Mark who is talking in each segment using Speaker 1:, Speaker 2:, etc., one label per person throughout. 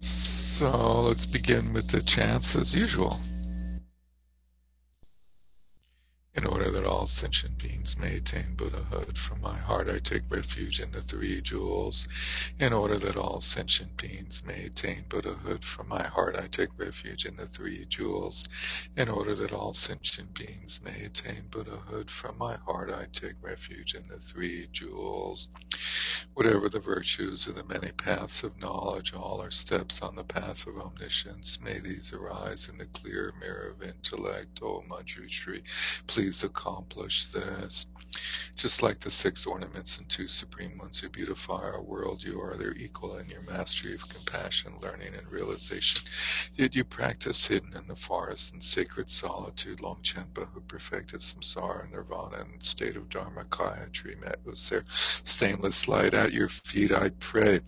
Speaker 1: So let's begin with the chants as usual. In order that all sentient beings may attain Buddhahood, from my heart I take refuge in the three jewels. In order that all sentient beings may attain Buddhahood, from my heart I take refuge in the three jewels. In order that all sentient beings may attain Buddhahood, from my heart I take refuge in the three jewels. Whatever the virtues of the many paths of knowledge, all are steps on the path of omniscience. May these arise in the clear mirror of intellect, O Manjushri. Please accomplish this. Just like the six ornaments and two supreme ones who beautify our world, you are their equal in your mastery of compassion, learning, and realization. Yet you practice hidden in the forest in sacred solitude. Longchenpa, who perfected samsara, nirvana, and state of dharmakaya, tree met with their stainless light at your feet, I pray.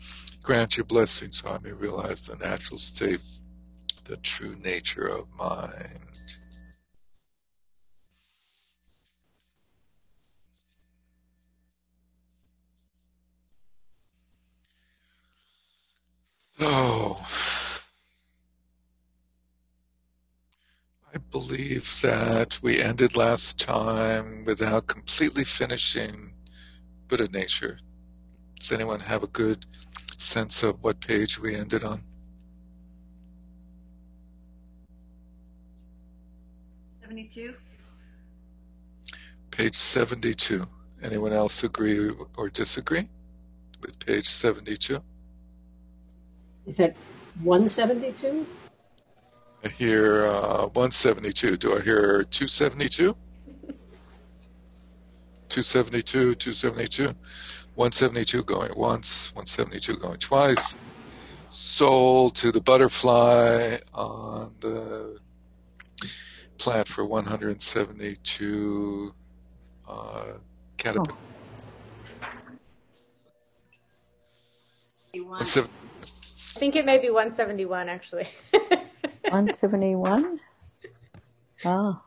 Speaker 1: Grant your blessing so I may realize the natural state, the true nature of mind. Oh, I believe that we ended last time without completely finishing Buddha nature. Does anyone have a good sense of what page we ended on?
Speaker 2: 72.
Speaker 1: Page 72. Anyone else agree or disagree with page 72?
Speaker 3: Is that 172?
Speaker 1: I hear uh, 172. Do I hear 272? 272, 272, 172 going once, 172 going twice. Sold to the butterfly on the plant for 172 uh, caterpillar.
Speaker 2: Oh.
Speaker 4: 172 think it may be 171 actually.
Speaker 5: 171? Oh. Ah.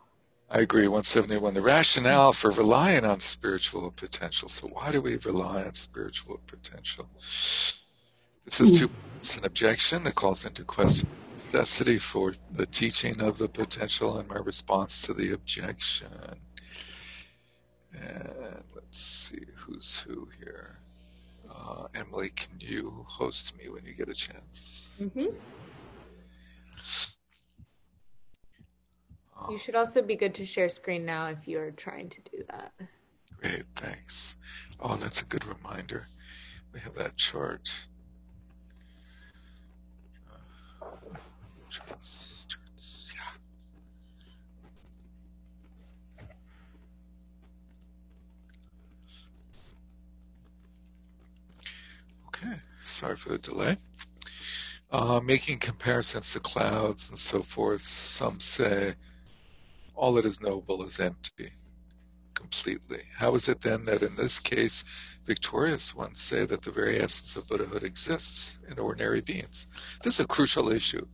Speaker 1: I agree, 171. The rationale for relying on spiritual potential. So, why do we rely on spiritual potential? This is two it's hmm. an objection that calls into question necessity for the teaching of the potential and my response to the objection. And let's see who's who here. Uh, Emily, can you host me when you get a chance?
Speaker 4: hmm
Speaker 1: Uh,
Speaker 4: You should also be good to share screen now if you are trying to do that.
Speaker 1: Great, thanks. Oh, that's a good reminder. We have that chart. Uh, charts, charts, yeah. Okay, sorry for the delay. Uh, making comparisons to clouds and so forth, some say all that is noble is empty completely. How is it then that in this case, victorious ones say that the very essence of Buddhahood exists in ordinary beings? This is a crucial issue.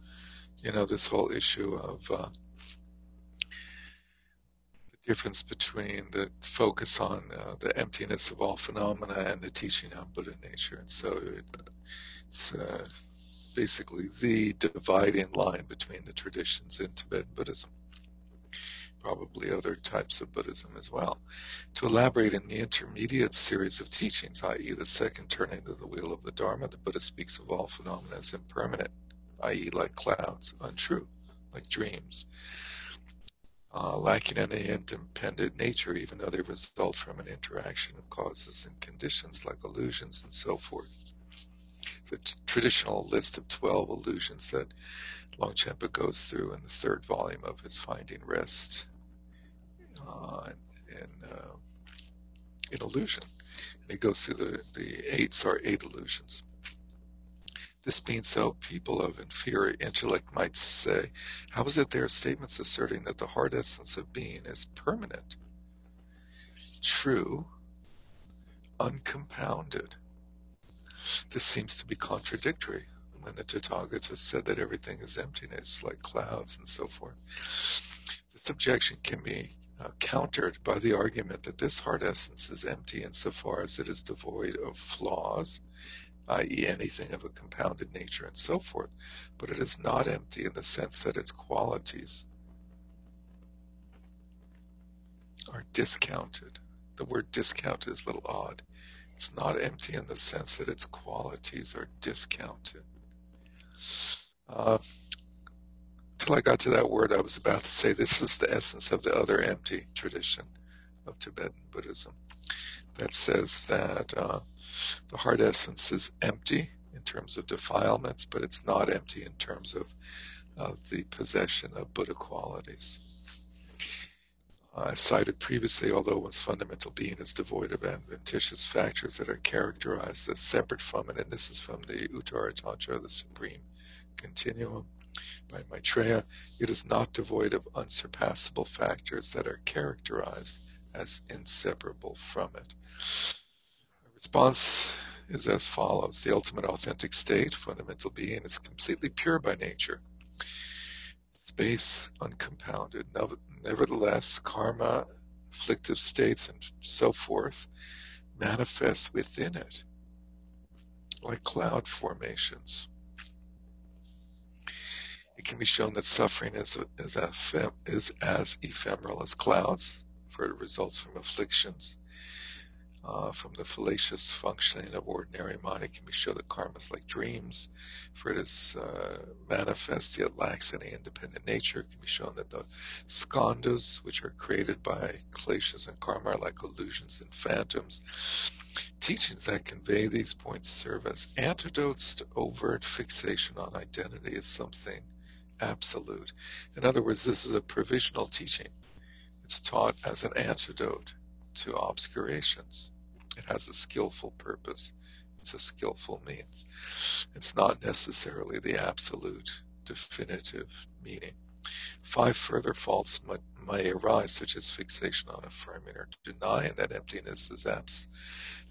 Speaker 1: You know, this whole issue of uh, difference between the focus on uh, the emptiness of all phenomena and the teaching on Buddha nature. And so it, it's uh, basically the dividing line between the traditions in Tibetan Buddhism probably other types of Buddhism as well. To elaborate in the intermediate series of teachings, i.e., the second turning of the wheel of the Dharma, the Buddha speaks of all phenomena as impermanent, i.e., like clouds, untrue, like dreams, uh, lacking any independent nature, even though they result from an interaction of causes and conditions like illusions and so forth. The t- traditional list of 12 illusions that Longchenpa goes through in the third volume of his Finding Rest uh, in, uh, in illusion. And he goes through the, the eights are eight illusions. This being so, people of inferior intellect might say, how is it there are statements asserting that the heart essence of being is permanent, true, uncompounded? This seems to be contradictory when the Tathagata said that everything is emptiness, like clouds and so forth. This objection can be uh, countered by the argument that this heart essence is empty insofar as it is devoid of flaws, i.e., anything of a compounded nature and so forth, but it is not empty in the sense that its qualities are discounted. The word discount is a little odd. It's not empty in the sense that its qualities are discounted. Uh, till I got to that word, I was about to say this is the essence of the other empty tradition of Tibetan Buddhism that says that uh, the heart essence is empty in terms of defilements, but it's not empty in terms of uh, the possession of Buddha qualities. I cited previously, although one's fundamental being is devoid of adventitious factors that are characterized as separate from it, and this is from the Uttara Tantra, the Supreme Continuum by Maitreya, it is not devoid of unsurpassable factors that are characterized as inseparable from it. Response is as follows The ultimate authentic state, fundamental being, is completely pure by nature, space uncompounded. Nevertheless, karma, afflictive states, and so forth manifest within it like cloud formations. It can be shown that suffering is, is, is as ephemeral as clouds, for it results from afflictions. Uh, from the fallacious functioning of ordinary mind, it can be shown that karma is like dreams, for it is uh, manifest yet lacks any independent nature. It can be shown that the skandhas, which are created by kleshas and karma, are like illusions and phantoms. Teachings that convey these points serve as antidotes to overt fixation on identity as something absolute. In other words, this is a provisional teaching. It's taught as an antidote to obscurations. It has a skillful purpose. It's a skillful means. It's not necessarily the absolute, definitive meaning. Five further faults might, may arise, such as fixation on affirming or denying that emptiness is abs-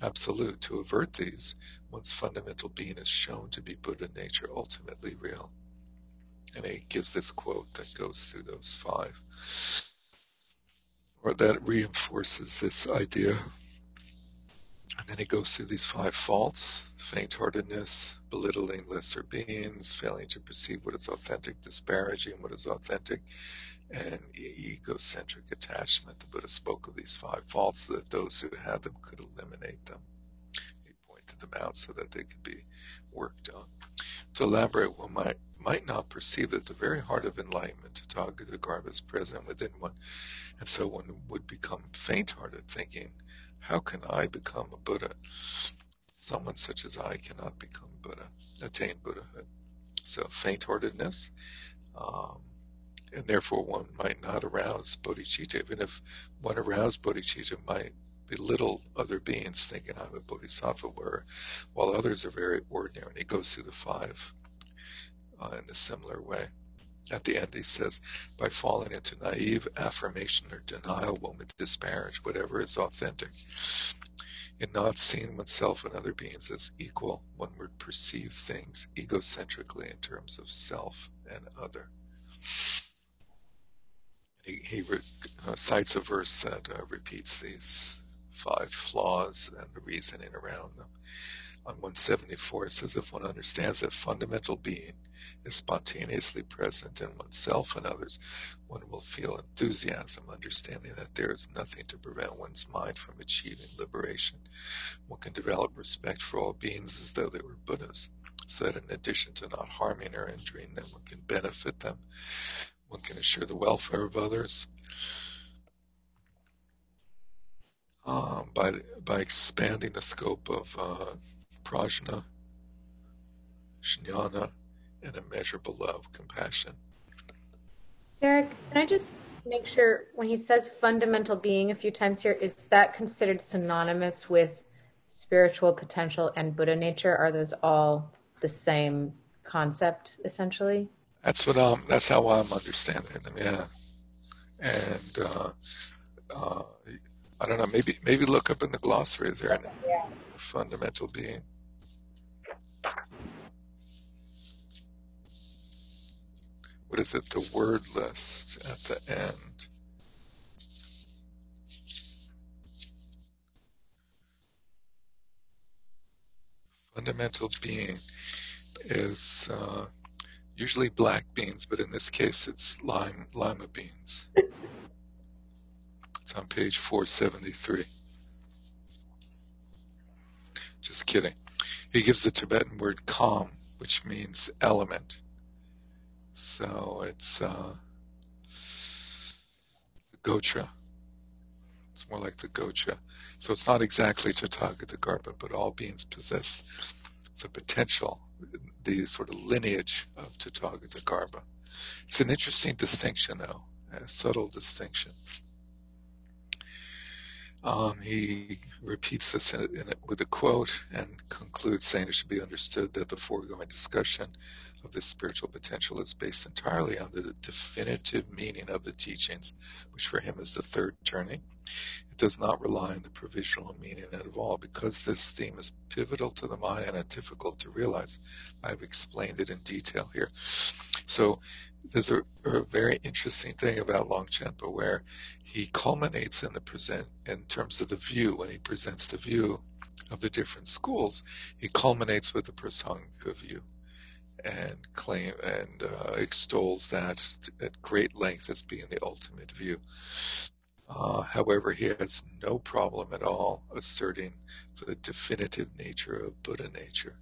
Speaker 1: absolute. To avert these, one's fundamental being is shown to be Buddha nature, ultimately real. And he gives this quote that goes through those five, or that reinforces this idea. And then he goes through these five faults faint-heartedness, belittling lesser beings, failing to perceive what is authentic, disparaging what is authentic, and egocentric attachment. The Buddha spoke of these five faults so that those who had them could eliminate them. He pointed them out so that they could be worked on. To elaborate, one might might not perceive that the very heart of enlightenment, Tathagata is present within one, and so one would become faint-hearted, thinking, "How can I become a Buddha?" Someone such as I cannot become Buddha, attain Buddhahood. So faint-heartedness, um, and therefore one might not arouse bodhicitta. Even if one aroused bodhicitta, might belittle other beings, thinking I'm a bodhisattva, where, while others are very ordinary. And he goes through the five uh, in a similar way. At the end, he says, by falling into naive affirmation or denial, one would disparage whatever is authentic. In not seeing oneself and other beings as equal, one would perceive things egocentrically in terms of self and other. He, he re, uh, cites a verse that uh, repeats these five flaws and the reasoning around them on 174 it says if one understands that fundamental being is spontaneously present in oneself and others, one will feel enthusiasm, understanding that there is nothing to prevent one's mind from achieving liberation. One can develop respect for all beings as though they were Buddhas, so that in addition to not harming or injuring them, one can benefit them. One can assure the welfare of others. Um, by by expanding the scope of uh, prajna, jnana, and immeasurable love, compassion.
Speaker 4: Derek, can I just make sure when he says fundamental being a few times here, is that considered synonymous with spiritual potential and Buddha nature? Are those all the same concept essentially?
Speaker 1: That's what I'm. That's how I'm understanding them. Yeah, and uh, uh, I don't know. Maybe maybe look up in the glossary Is there. Yeah. Fundamental being. what is it, the word list at the end. Fundamental being is uh, usually black beans, but in this case it's lime, lima beans. It's on page 473. Just kidding. He gives the Tibetan word kham, which means element. So it's uh, gotra. It's more like the gotra. So it's not exactly Tathagata Garbha, but all beings possess the potential, the sort of lineage of Tathagata Garbha. It's an interesting distinction, though, a subtle distinction. Um, he repeats this in, in, with a quote and concludes saying it should be understood that the foregoing discussion of this spiritual potential is based entirely on the definitive meaning of the teachings, which for him is the third turning. It does not rely on the provisional meaning at all. Because this theme is pivotal to the Maya and difficult to realize, I've explained it in detail here. So there's a, a, very interesting thing about Longchenpa where he culminates in the present in terms of the view when he presents the view of the different schools he culminates with the prasangika view and claim and uh, extols that at great length as being the ultimate view uh, however he has no problem at all asserting the definitive nature of buddha nature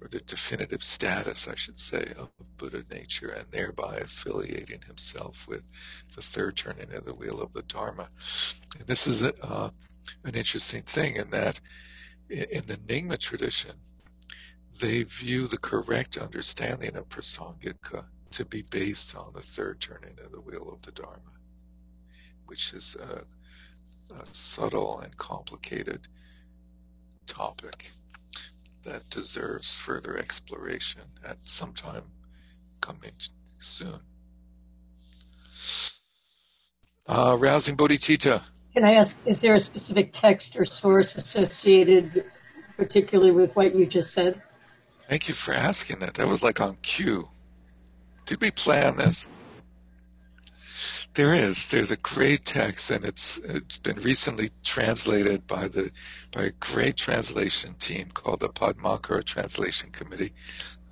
Speaker 1: or the definitive status, I should say, of Buddha nature, and thereby affiliating himself with the third turning of the wheel of the Dharma. And this is a, uh, an interesting thing in that in the Nyingma tradition, they view the correct understanding of prasangika to be based on the third turning of the wheel of the Dharma, which is a, a subtle and complicated topic that deserves further exploration at some time coming soon. Uh, rousing bodhicitta.
Speaker 3: Can I ask, is there a specific text or source associated particularly with what you just said?
Speaker 1: Thank you for asking that. That was like on cue. Did we plan this? There is. There's a great text, and it's it's been recently translated by the by a great translation team called the Padmakara Translation Committee,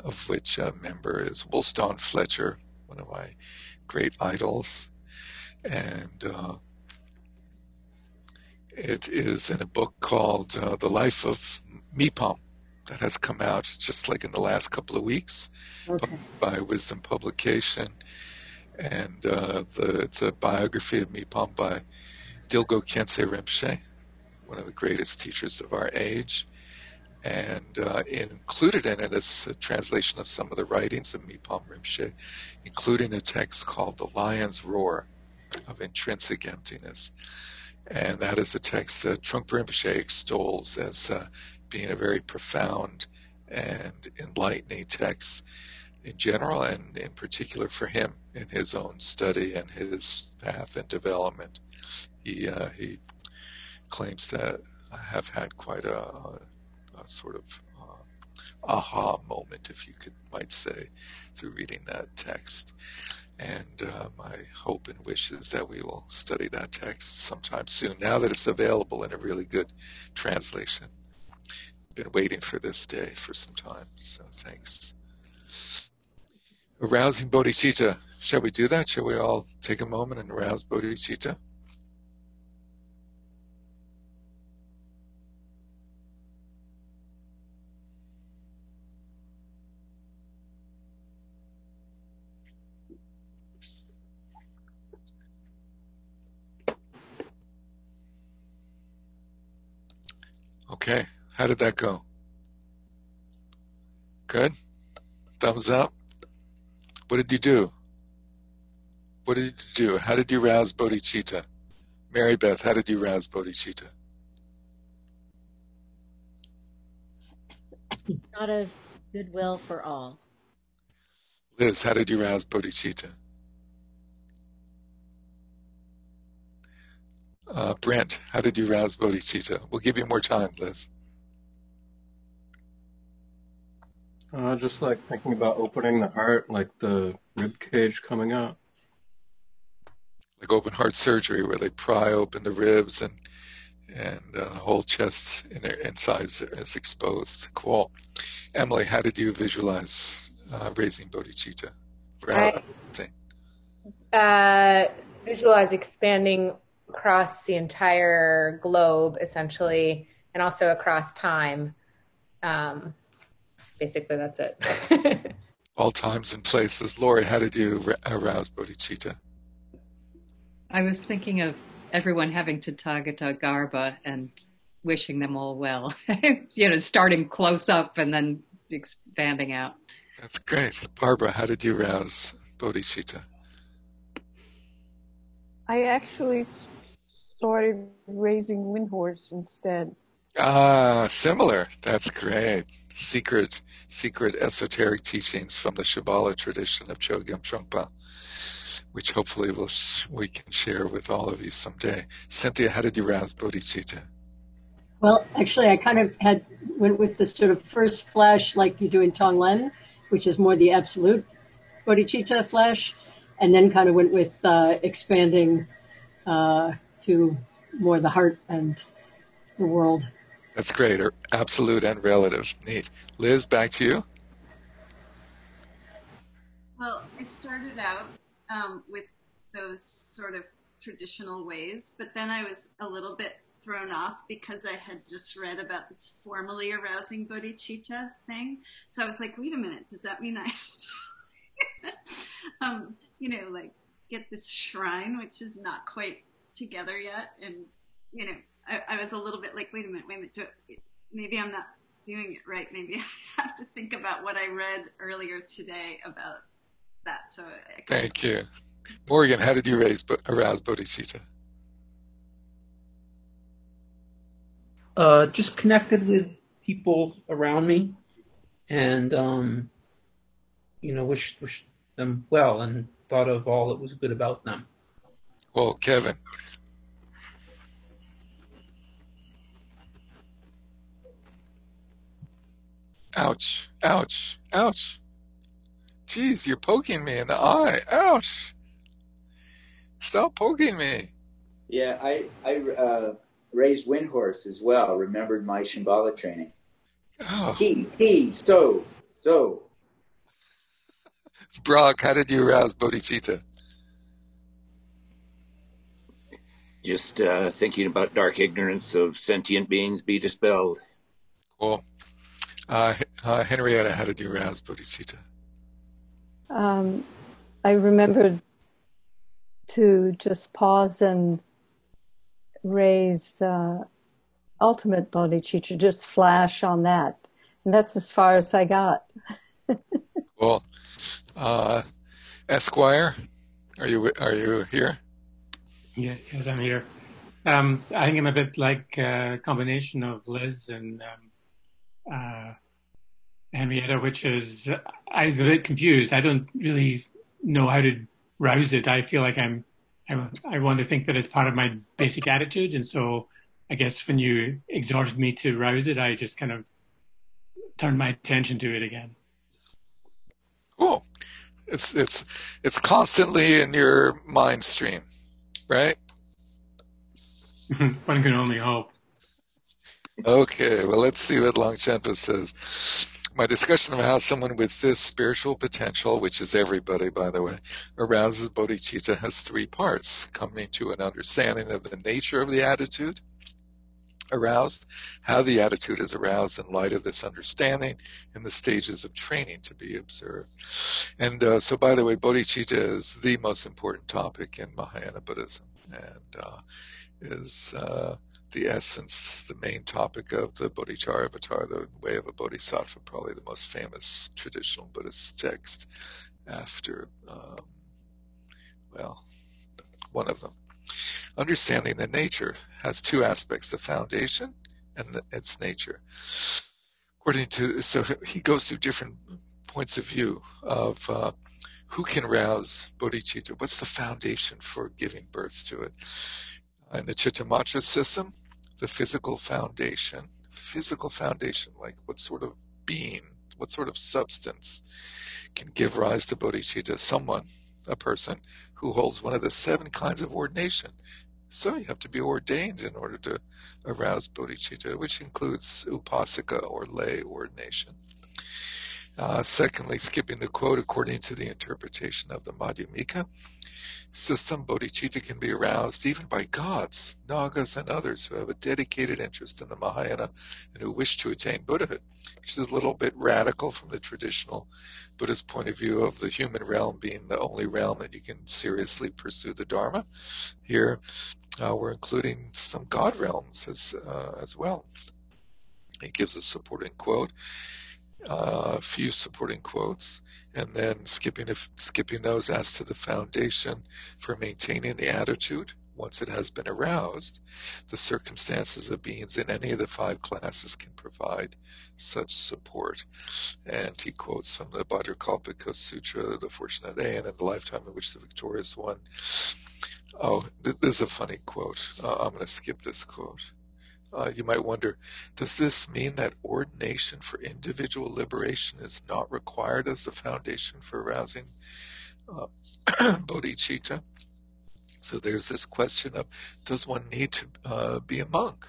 Speaker 1: of which a member is Wulstan Fletcher, one of my great idols, and uh, it is in a book called uh, The Life of Mipam that has come out just like in the last couple of weeks
Speaker 3: Okay.
Speaker 1: by Wisdom Publication and uh, the, it's a biography of Mipam by Dilgo Khyentse Rinpoche, one of the greatest teachers of our age. And uh, included in it is a translation of some of the writings of Mipam Rinpoche, including a text called The Lion's Roar of Intrinsic Emptiness. And that is the text that Trungpa Rinpoche extols as uh, being a very profound and enlightening text in general and in particular for him in his own study and his path and development. He uh, he claims to have had quite a, a, sort of uh, aha moment, if you could might say, through reading that text. And uh, my hope and wish is that we will study that text sometime soon. Now that it's available in a really good translation, been waiting for this day for some time. So thanks. Arousing bodhicitta. Shall we do that? Shall we all take a moment and arouse bodhicitta? Okay, how did that go? Good? Thumbs up? What did you do? What did you do? How did you rouse bodhicitta? Mary Beth, how did you rouse bodhicitta?
Speaker 5: Out of goodwill for all.
Speaker 1: Liz, how did you rouse bodhicitta? Uh, Brent, how did you rouse bodhicitta? We'll give you more time, Liz.
Speaker 6: Uh, just like thinking about opening the heart, like the rib cage coming out.
Speaker 1: Like open heart surgery, where they pry open the ribs and and uh, the whole chest in, inside is exposed. Cool. Emily, how did you visualize uh, raising bodhicitta?
Speaker 4: I, uh, visualize expanding across the entire globe, essentially, and also across time. Um, basically, that's it.
Speaker 1: All times and places. Lori, how did you arouse bodhicitta?
Speaker 2: I was thinking of everyone having Tathagata Garbha and wishing them all well. you know, starting close up and then expanding out.
Speaker 1: That's great. Barbara, how did you rouse bodhicitta?
Speaker 7: I actually started raising Windhorse instead.
Speaker 1: Ah, similar. That's great. Secret, secret esoteric teachings from the Shambhala tradition of Chogyam Trungpa, which hopefully we'll, we can share with all of you someday. Cynthia, how did you rouse bodhicitta?
Speaker 3: Well, actually, I kind of had went with the sort of first flash like you do in Tonglen, which is more the absolute bodhicitta flash, and then kind of went with uh, expanding uh, to more the heart and the world.
Speaker 1: That's great. Or absolute and relative. Neat. Liz, back to you.
Speaker 8: Well, I started out um, with those sort of traditional ways, but then I was a little bit thrown off because I had just read about this formally arousing bodhicitta thing. So I was like, wait a minute, does that mean I, um, you know, like get this shrine, which is not quite together yet? And, you know, I, I was a little bit like, wait a minute, wait a minute, do, maybe I'm not doing it right. Maybe I have to think about what I read earlier today about that. So
Speaker 1: Thank you. Morgan, how did you raise, arouse bodhicitta?
Speaker 9: uh, just connected with people around me and, um, you know, wished, wished them well and thought of all that was good about them.
Speaker 1: Well, Kevin. Ouch, ouch, ouch. Jeez, you're poking me in the eye. Ouch. Stop poking me.
Speaker 10: Yeah, I, I, uh, raised Windhorse as well. Remembered my Shambhala training.
Speaker 1: Oh.
Speaker 10: He, he, so, so.
Speaker 1: Brock, how did you arouse bodhicitta?
Speaker 11: Just uh, thinking about dark ignorance of sentient beings be dispelled.
Speaker 1: Cool. Uh, uh, Henrietta, how did you arouse bodhicitta?
Speaker 12: Um, I remembered to just pause and raise uh, ultimate bodhicitta, just flash on that. And that's as far as I got.
Speaker 1: well, uh, Esquire, are you are you here?
Speaker 13: Yeah, yes, I'm here. Um, I think I'm a bit like a combination of Liz and um, uh, Henrietta, which is I was a bit confused. I don't really know how to rouse it. I feel like I'm I, I want to think that it's part of my basic attitude. And so I guess when you exhorted me to rouse it, I just kind of turned my attention to it again.
Speaker 1: Cool. It's, it's, it's constantly in your mind stream, right?
Speaker 13: One can only hope.
Speaker 1: Okay, well, let's see what Longchenpa says. My discussion of how someone with this spiritual potential, which is everybody, by the way, arouses bodhicitta has three parts coming to an understanding of the nature of the attitude aroused, how the attitude is aroused in light of this understanding, and the stages of training to be observed. And uh, so, by the way, bodhicitta is the most important topic in Mahayana Buddhism and uh, is. Uh, the essence, the main topic of the Bodhicharyavatara, the way of a bodhisattva, probably the most famous traditional Buddhist text after, um, well, one of them. Understanding the nature has two aspects, the foundation and the, its nature. According to, so he goes through different points of view of uh, who can rouse bodhicitta, what's the foundation for giving birth to it in the Chittamatra system, the physical foundation, physical foundation, like what sort of being, what sort of substance can give rise to bodhicitta? Someone, a person who holds one of the seven kinds of ordination So you have to be ordained in order to arouse bodhicitta, which includes upasika or lay ordination. Uh, secondly, skipping the quote, according to the interpretation of the Madhyamika system, bodhicitta can be aroused even by gods, nagas, and others who have a dedicated interest in the Mahayana and who wish to attain Buddhahood, which is a little bit radical from the traditional Buddhist point of view of the human realm being the only realm that you can seriously pursue the Dharma. Here, uh, we're including some God realms as uh, as well. He gives a supporting quote a few supporting quotes, and then skipping if, skipping those as to the foundation for maintaining the attitude once it has been aroused. The circumstances of beings in any of the five classes can provide such support. And he quotes from the Bhadrakalpika Sutra, the Fortunate Aeon, and the lifetime in which the victorious one. Oh, this is a funny quote. Uh, I'm going to skip this quote. Uh, you might wonder, does this mean that ordination for individual liberation is not required as the foundation for arousing uh, bodhicitta? So there's this question of, does one need to uh, be a monk?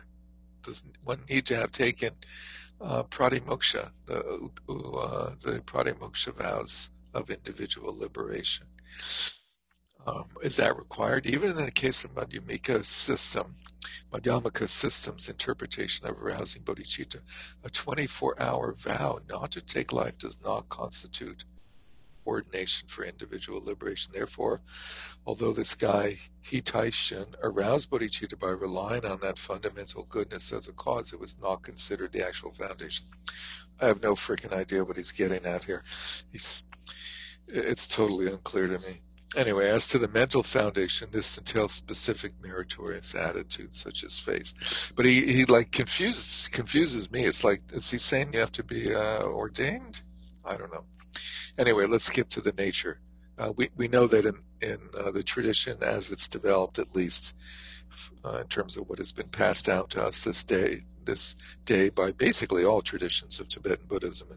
Speaker 1: Does one need to have taken uh, the, uh, the vows of individual liberation? Um, is that required? Even in the case of Madhyamika system, Madhyamaka system's interpretation of arousing bodhicitta, a 24-hour vow not to take life does not constitute ordination for individual liberation. Therefore, although this guy, Hitaishin, aroused bodhicitta by relying on that fundamental goodness as a cause, it was not considered the actual foundation. I have no freaking idea what he's getting at here. He's, it's totally unclear to me. Anyway, as to the mental foundation, this entails specific meritorious attitudes such as faith. But he, he like confuses confuses me. It's like is he saying you have to be uh, ordained? I don't know. Anyway, let's skip to the nature. Uh, we we know that in in uh, the tradition as it's developed, at least uh, in terms of what has been passed down to us this day, this day by basically all traditions of Tibetan Buddhism,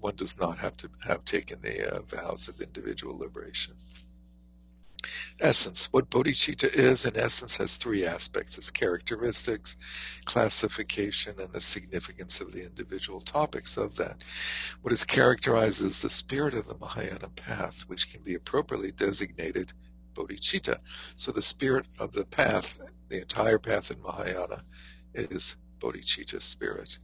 Speaker 1: one does not have to have taken the uh, vows of individual liberation essence. What bodhicitta is, in essence, has three aspects its characteristics, classification, and the significance of the individual topics of that. What is characterized as the spirit of the Mahayana path, which can be appropriately designated bodhicitta. So the spirit of the path, the entire path in Mahayana, is bodhicitta spirit.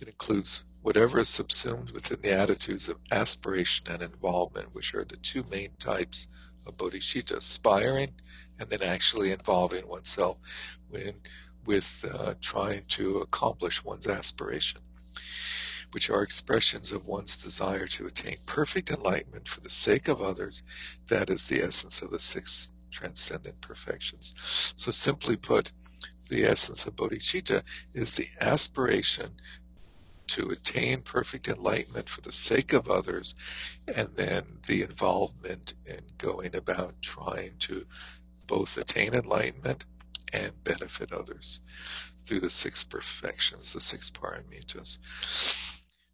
Speaker 1: It includes whatever is subsumed within the attitudes of aspiration and involvement, which are the two main types of bodhicitta, aspiring and then actually involving oneself with uh, trying to accomplish one's aspiration, which are expressions of one's desire to attain perfect enlightenment for the sake of others. That is the essence of the six transcendent perfections. So, simply put, the essence of bodhicitta is the aspiration to attain perfect enlightenment for the sake of others, and then the involvement in going about trying to both attain enlightenment and benefit others through the six perfections, the six paramitas.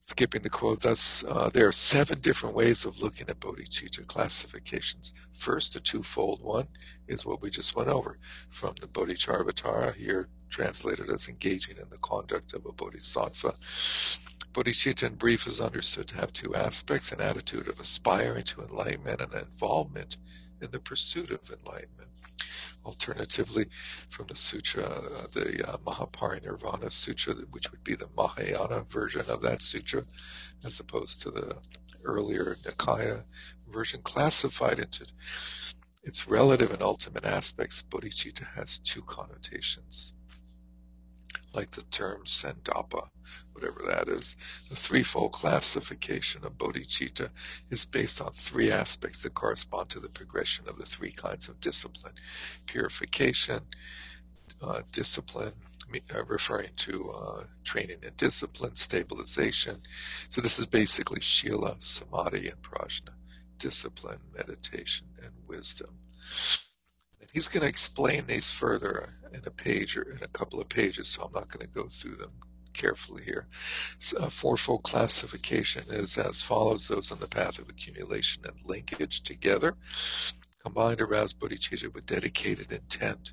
Speaker 1: Skipping the quote, thus, uh, there are seven different ways of looking at bodhicitta classifications. First, a twofold one is what we just went over from the Bodhicharyavatara, here translated as engaging in the conduct of a bodhisattva. Bodhicitta in brief is understood to have two aspects an attitude of aspiring to enlightenment and involvement in the pursuit of enlightenment. Alternatively, from the sutra, the uh, Mahaparinirvana Sutra, which would be the Mahayana version of that sutra, as opposed to the earlier Nikaya version, classified into its relative and ultimate aspects, bodhicitta has two connotations like the term Tsendapa, whatever that is. The threefold classification of bodhicitta is based on three aspects that correspond to the progression of the three kinds of discipline purification, uh, discipline, uh, referring to uh, training and discipline, stabilization. So this is basically Shila, Samadhi, and Prajna discipline, meditation, and wisdom. He's going to explain these further in a page or in a couple of pages, so I'm not going to go through them carefully here. So a uh, fourfold classification is as follows those on the path of accumulation and linkage together. combined aroused bodhicitta with dedicated intent.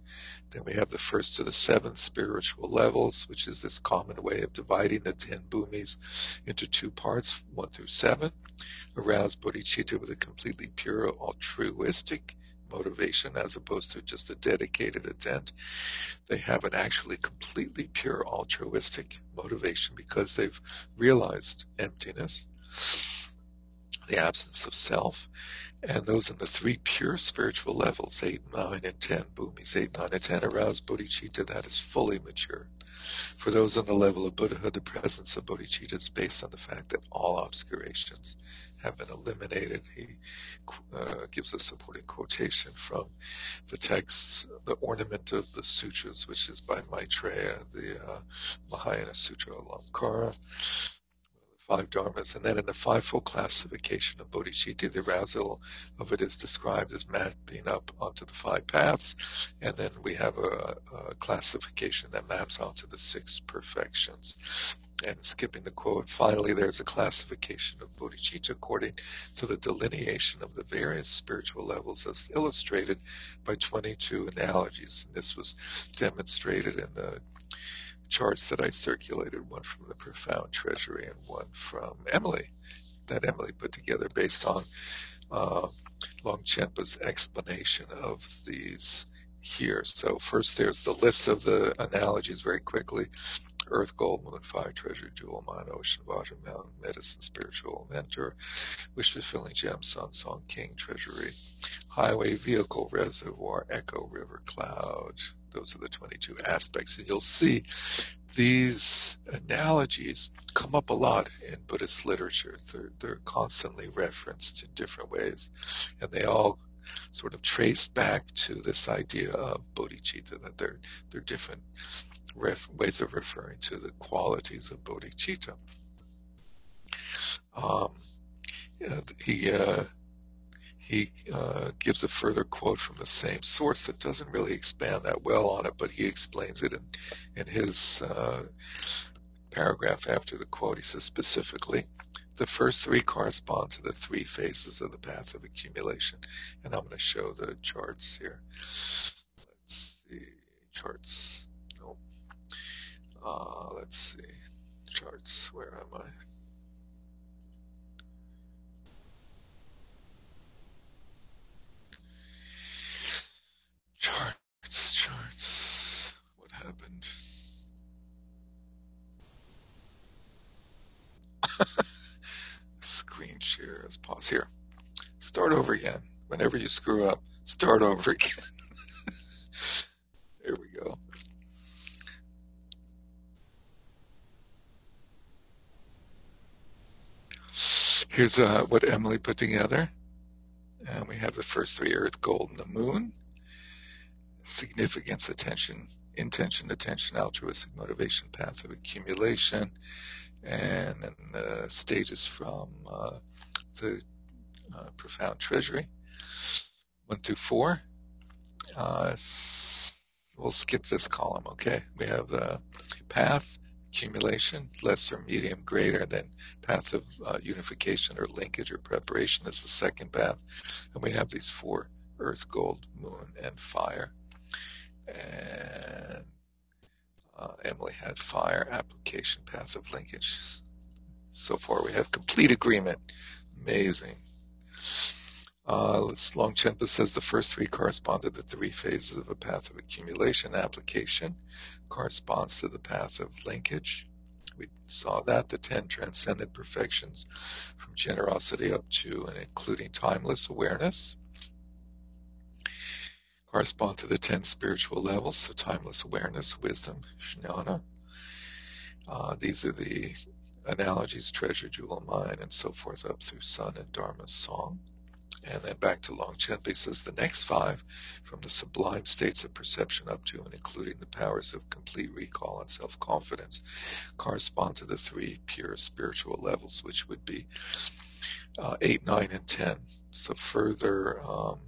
Speaker 1: Then we have the first to the seventh spiritual levels, which is this common way of dividing the ten bhumis into two parts, one through seven. Aroused bodhicitta with a completely pure altruistic motivation as opposed to just a dedicated intent. They have an actually completely pure altruistic motivation because they've realized emptiness, the absence of self, and those in the three pure spiritual levels, 8, 9, and 10, bhumis 8, 9, and 10, arouse bodhicitta that is fully mature. For those on the level of Buddhahood, the presence of bodhicitta is based on the fact that all obscurations have been eliminated. He uh, gives a supporting quotation from the text, the ornament of the sutras, which is by Maitreya, the uh, Mahayana Sutra Alamkara five dharmas, and then in the fivefold classification of bodhicitta, the arousal of it is described as mapping up onto the five paths, and then we have a, a classification that maps onto the six perfections. And skipping the quote, finally, there's a classification of bodhicitta according to the delineation of the various spiritual levels as illustrated by 22 analogies. And this was demonstrated in the charts that I circulated, one from the Profound Treasury and one from Emily, that Emily put together based on uh, Longchenpa's explanation of these here. So first there's the list of the analogies very quickly. Earth, gold, moon, fire, treasure, jewel, mine, ocean, water, mountain, medicine, spiritual mentor, wish fulfilling gem, sun, song, king, treasury, highway, vehicle, reservoir, echo, river, cloud, those are the 22 aspects. And you'll see these analogies come up a lot in Buddhist literature. They're, they're constantly referenced in different ways. And they all sort of trace back to this idea of bodhicitta, that they're, they're different ref, ways of referring to the qualities of bodhicitta. Um, he uh, he uh, gives a further quote from the same source that doesn't really expand that well on it, but he explains it in, in his uh, paragraph after the quote. He says specifically, the first three correspond to the three phases of the path of accumulation. And I'm going to show the charts here. Let's see. Charts. Uh, let's see. Charts. Where am I? Charts, charts. What happened? Screen share. Let's pause here. Start over again. Whenever you screw up, start over again. there we go. Here's uh, what Emily put together. And we have the first three Earth, Gold, and the Moon significance, attention, intention, attention, altruistic motivation, path of accumulation, and then the stages from uh, the uh, profound treasury, one through four. Uh, we'll skip this column, okay? We have the path, accumulation, lesser, medium, greater, then path of uh, unification or linkage or preparation is the second path. And we have these four earth, gold, moon, and fire and uh, Emily had fire application path of linkage. So far, we have complete agreement. Amazing. Uh, Longchenpa says the first three correspond to the three phases of a path of accumulation. Application corresponds to the path of linkage. We saw that the ten transcendent perfections from generosity up to and including timeless awareness correspond to the 10 spiritual levels, so timeless awareness, wisdom, jnana. Uh, these are the analogies, treasure, jewel, mine, and so forth, up through sun and dharma song. And then back to Longchenpa says the next five, from the sublime states of perception up to and including the powers of complete recall and self confidence, correspond to the three pure spiritual levels, which would be uh, 8, 9, and 10. So further um,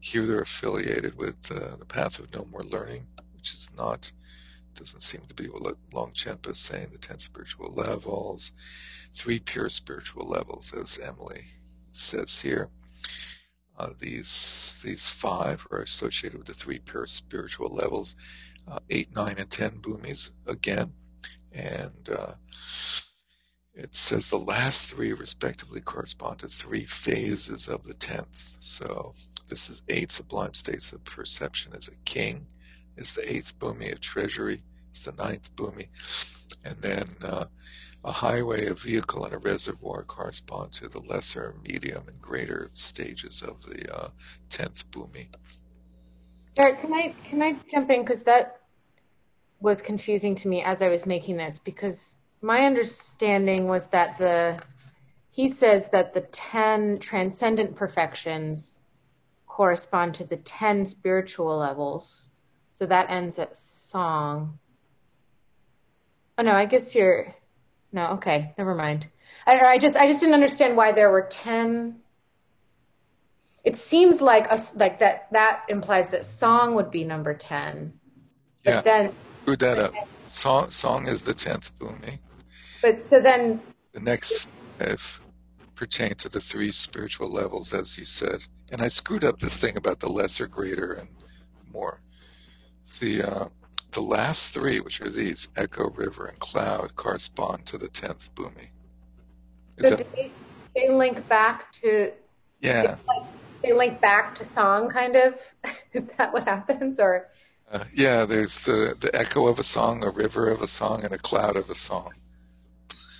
Speaker 1: here they're affiliated with uh, the path of no more learning, which is not, doesn't seem to be what Longchenpa is saying, the 10 spiritual levels, three pure spiritual levels, as Emily says here. Uh, these these five are associated with the three pure spiritual levels, uh, eight, nine, and ten bhumis again, and uh, it says the last three respectively correspond to three phases of the tenth. So this is eight sublime states of perception as a king, is the eighth bhumi, a treasury, is the ninth bhumi, and then uh, a highway, a vehicle, and a reservoir correspond to the lesser, medium, and greater stages of the uh, tenth bhumi.
Speaker 4: Eric, can I can I jump in? Because that was confusing to me as I was making this because my understanding was that the he says that the 10 transcendent perfections correspond to the 10 spiritual levels. So that ends at song. Oh no i guess you're no okay never mind i, I just i just didn't understand why there were 10 it seems like us like that that implies that song would be number 10
Speaker 1: Yeah,
Speaker 4: then
Speaker 1: screw that up. Song, song is the tenth bhumi.
Speaker 4: but so then
Speaker 1: The next five pertain to the three spiritual levels, as you said. And I screwed up this thing about the lesser, greater, and more. The uh, the last three, which are these echo, river, and cloud, correspond to the tenth bhumi. Is
Speaker 4: so
Speaker 1: that
Speaker 4: they, they link back to
Speaker 1: yeah?
Speaker 4: they link back to song kind of is that what happens or
Speaker 1: Uh, yeah, there's the, the echo of a song, a river of a song, and a cloud of a song.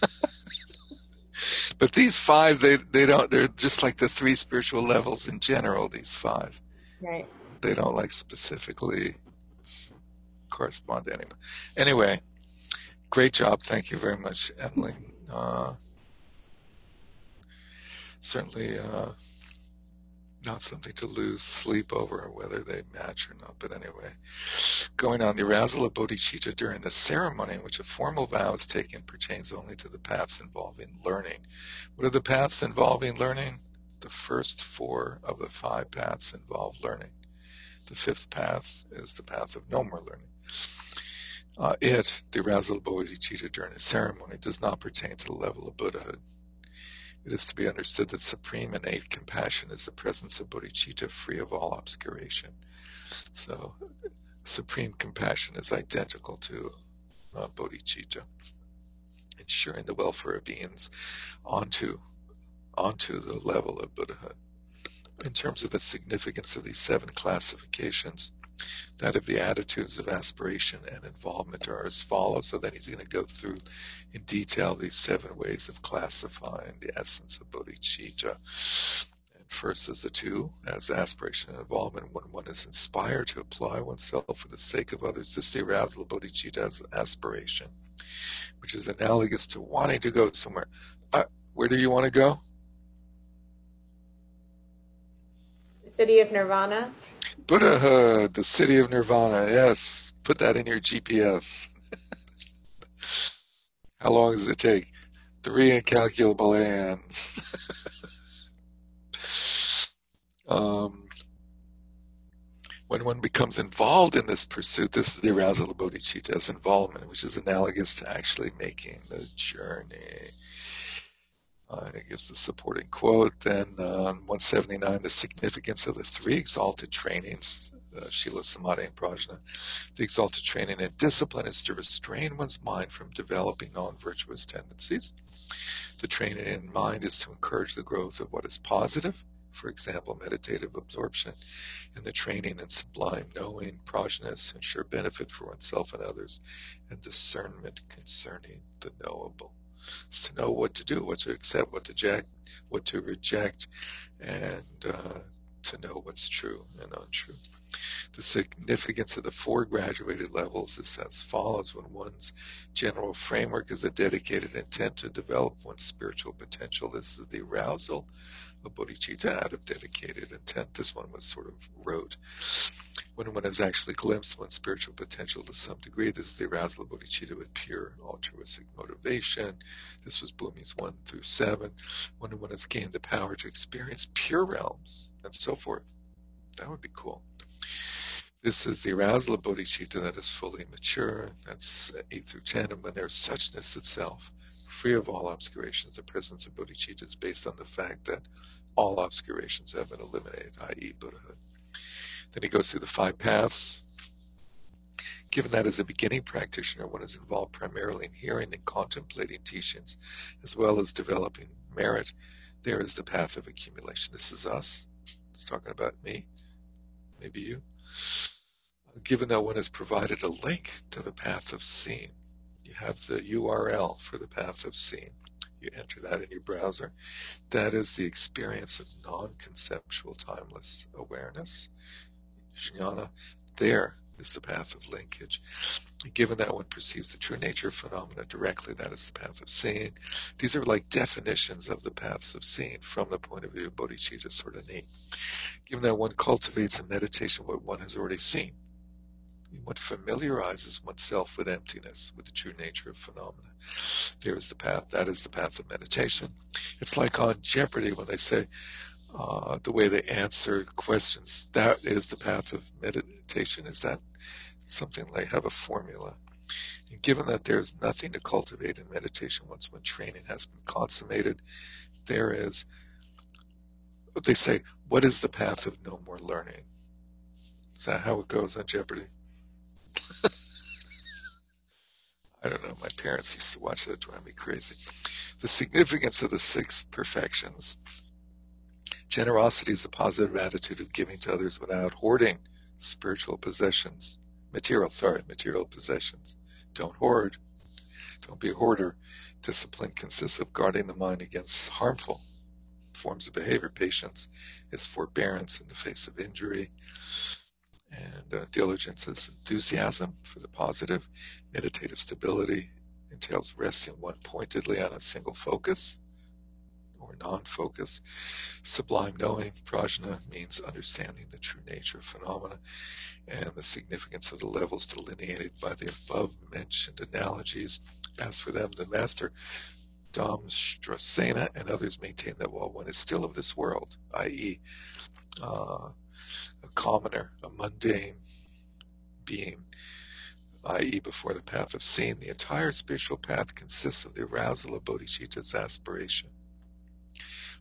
Speaker 1: but these five, they, they don't, they're just like the three spiritual levels in general, these five.
Speaker 4: right
Speaker 1: They don't like specifically correspond to anyone. Anyway, great job. Thank you very much, Emily. Uh, certainly uh, not something to lose sleep over whether they match or not. But anyway, going on, the arousal of bodhicitta during the ceremony in which a formal vow is taken pertains only to the paths involving learning. What are the paths involving learning? The first four of the five paths involve learning. The fifth path is the path of no more learning. Uh, it, the arousal of bodhicitta during a ceremony, does not pertain to the level of Buddhahood. It is to be understood that supreme innate compassion is the presence of bodhicitta free of all obscuration. So, supreme compassion is identical to uh, bodhicitta, ensuring the welfare of beings onto onto the level of Buddhahood. In terms of the significance of these seven classifications, that of the attitudes of aspiration and involvement are as follows. So then he's going to go through in detail these seven ways of classifying the essence of bodhicitta. And first is the two, as aspiration and involvement, when one is inspired to apply oneself for the sake of others. This is the arousal of bodhicitta as aspiration, which is analogous to wanting to go somewhere. Uh, where do you want to go?
Speaker 4: the city of nirvana
Speaker 1: Buddhahood, the city of nirvana. Yes, put that in your GPS. How long does it take? Three incalculable aeons. um, when one becomes involved in this pursuit, this is the arousal of bodhicitta as involvement, which is analogous to actually making the journey. Uh, it gives the supporting quote. Then uh, on 179, the significance of the three exalted trainings, uh, Shila, Samadhi, and Prajna. The exalted training in discipline is to restrain one's mind from developing non-virtuous tendencies. The training in mind is to encourage the growth of what is positive, for example, meditative absorption, and the training in sublime knowing, prajna, is to ensure benefit for oneself and others, and discernment concerning the knowable. It's to know what to do, what to accept, what to reject, what to reject, and uh, to know what's true and untrue. The significance of the four graduated levels is as follows. When one's general framework is a dedicated intent to develop one's spiritual potential, this is the arousal of bodhicitta out of dedicated intent. This one was sort of rote. When one has actually glimpsed one's spiritual potential to some degree, this is the arousal of bodhicitta with pure altruistic motivation. This was Bhumis 1 through 7. When one has gained the power to experience pure realms and so forth. That would be cool. This is the arousal of bodhicitta that is fully mature. That's 8 through 10. And when there's suchness itself, free of all obscurations, the presence of bodhicitta is based on the fact that all obscurations have been eliminated, i.e., Buddhahood. Then he goes through the five paths. Given that as a beginning practitioner, one is involved primarily in hearing and contemplating teachings, as well as developing merit, there is the path of accumulation. This is us. It's talking about me, maybe you. Given that one has provided a link to the path of seeing, you have the URL for the path of seeing. You enter that in your browser. That is the experience of non conceptual timeless awareness. Jnana, there is the path of linkage. Given that one perceives the true nature of phenomena directly, that is the path of seeing. These are like definitions of the paths of seeing from the point of view of bodhicitta sort of neat. Given that one cultivates in meditation what one has already seen, one familiarizes oneself with emptiness, with the true nature of phenomena. There is the path. That is the path of meditation. It's like on Jeopardy when they say uh, the way they answer questions. That is the path of meditation. Is that something like have a formula? And given that there is nothing to cultivate in meditation once one training has been consummated, there is. They say, "What is the path of no more learning?" Is that how it goes on Jeopardy? I don't know. My parents used to watch that, drive me crazy. The significance of the six perfections. Generosity is the positive attitude of giving to others without hoarding spiritual possessions. Material, sorry, material possessions. Don't hoard. Don't be a hoarder. Discipline consists of guarding the mind against harmful forms of behavior. Patience is forbearance in the face of injury. And uh, diligence is enthusiasm for the positive. Meditative stability entails resting one pointedly on a single focus or non-focus. Sublime knowing, prajna, means understanding the true nature of phenomena and the significance of the levels delineated by the above mentioned analogies. As for them, the master Dhammstracena and others maintain that while one is still of this world, i.e., uh, a commoner, a mundane being, i.e., before the path of seeing. The entire spiritual path consists of the arousal of bodhicitta's aspiration.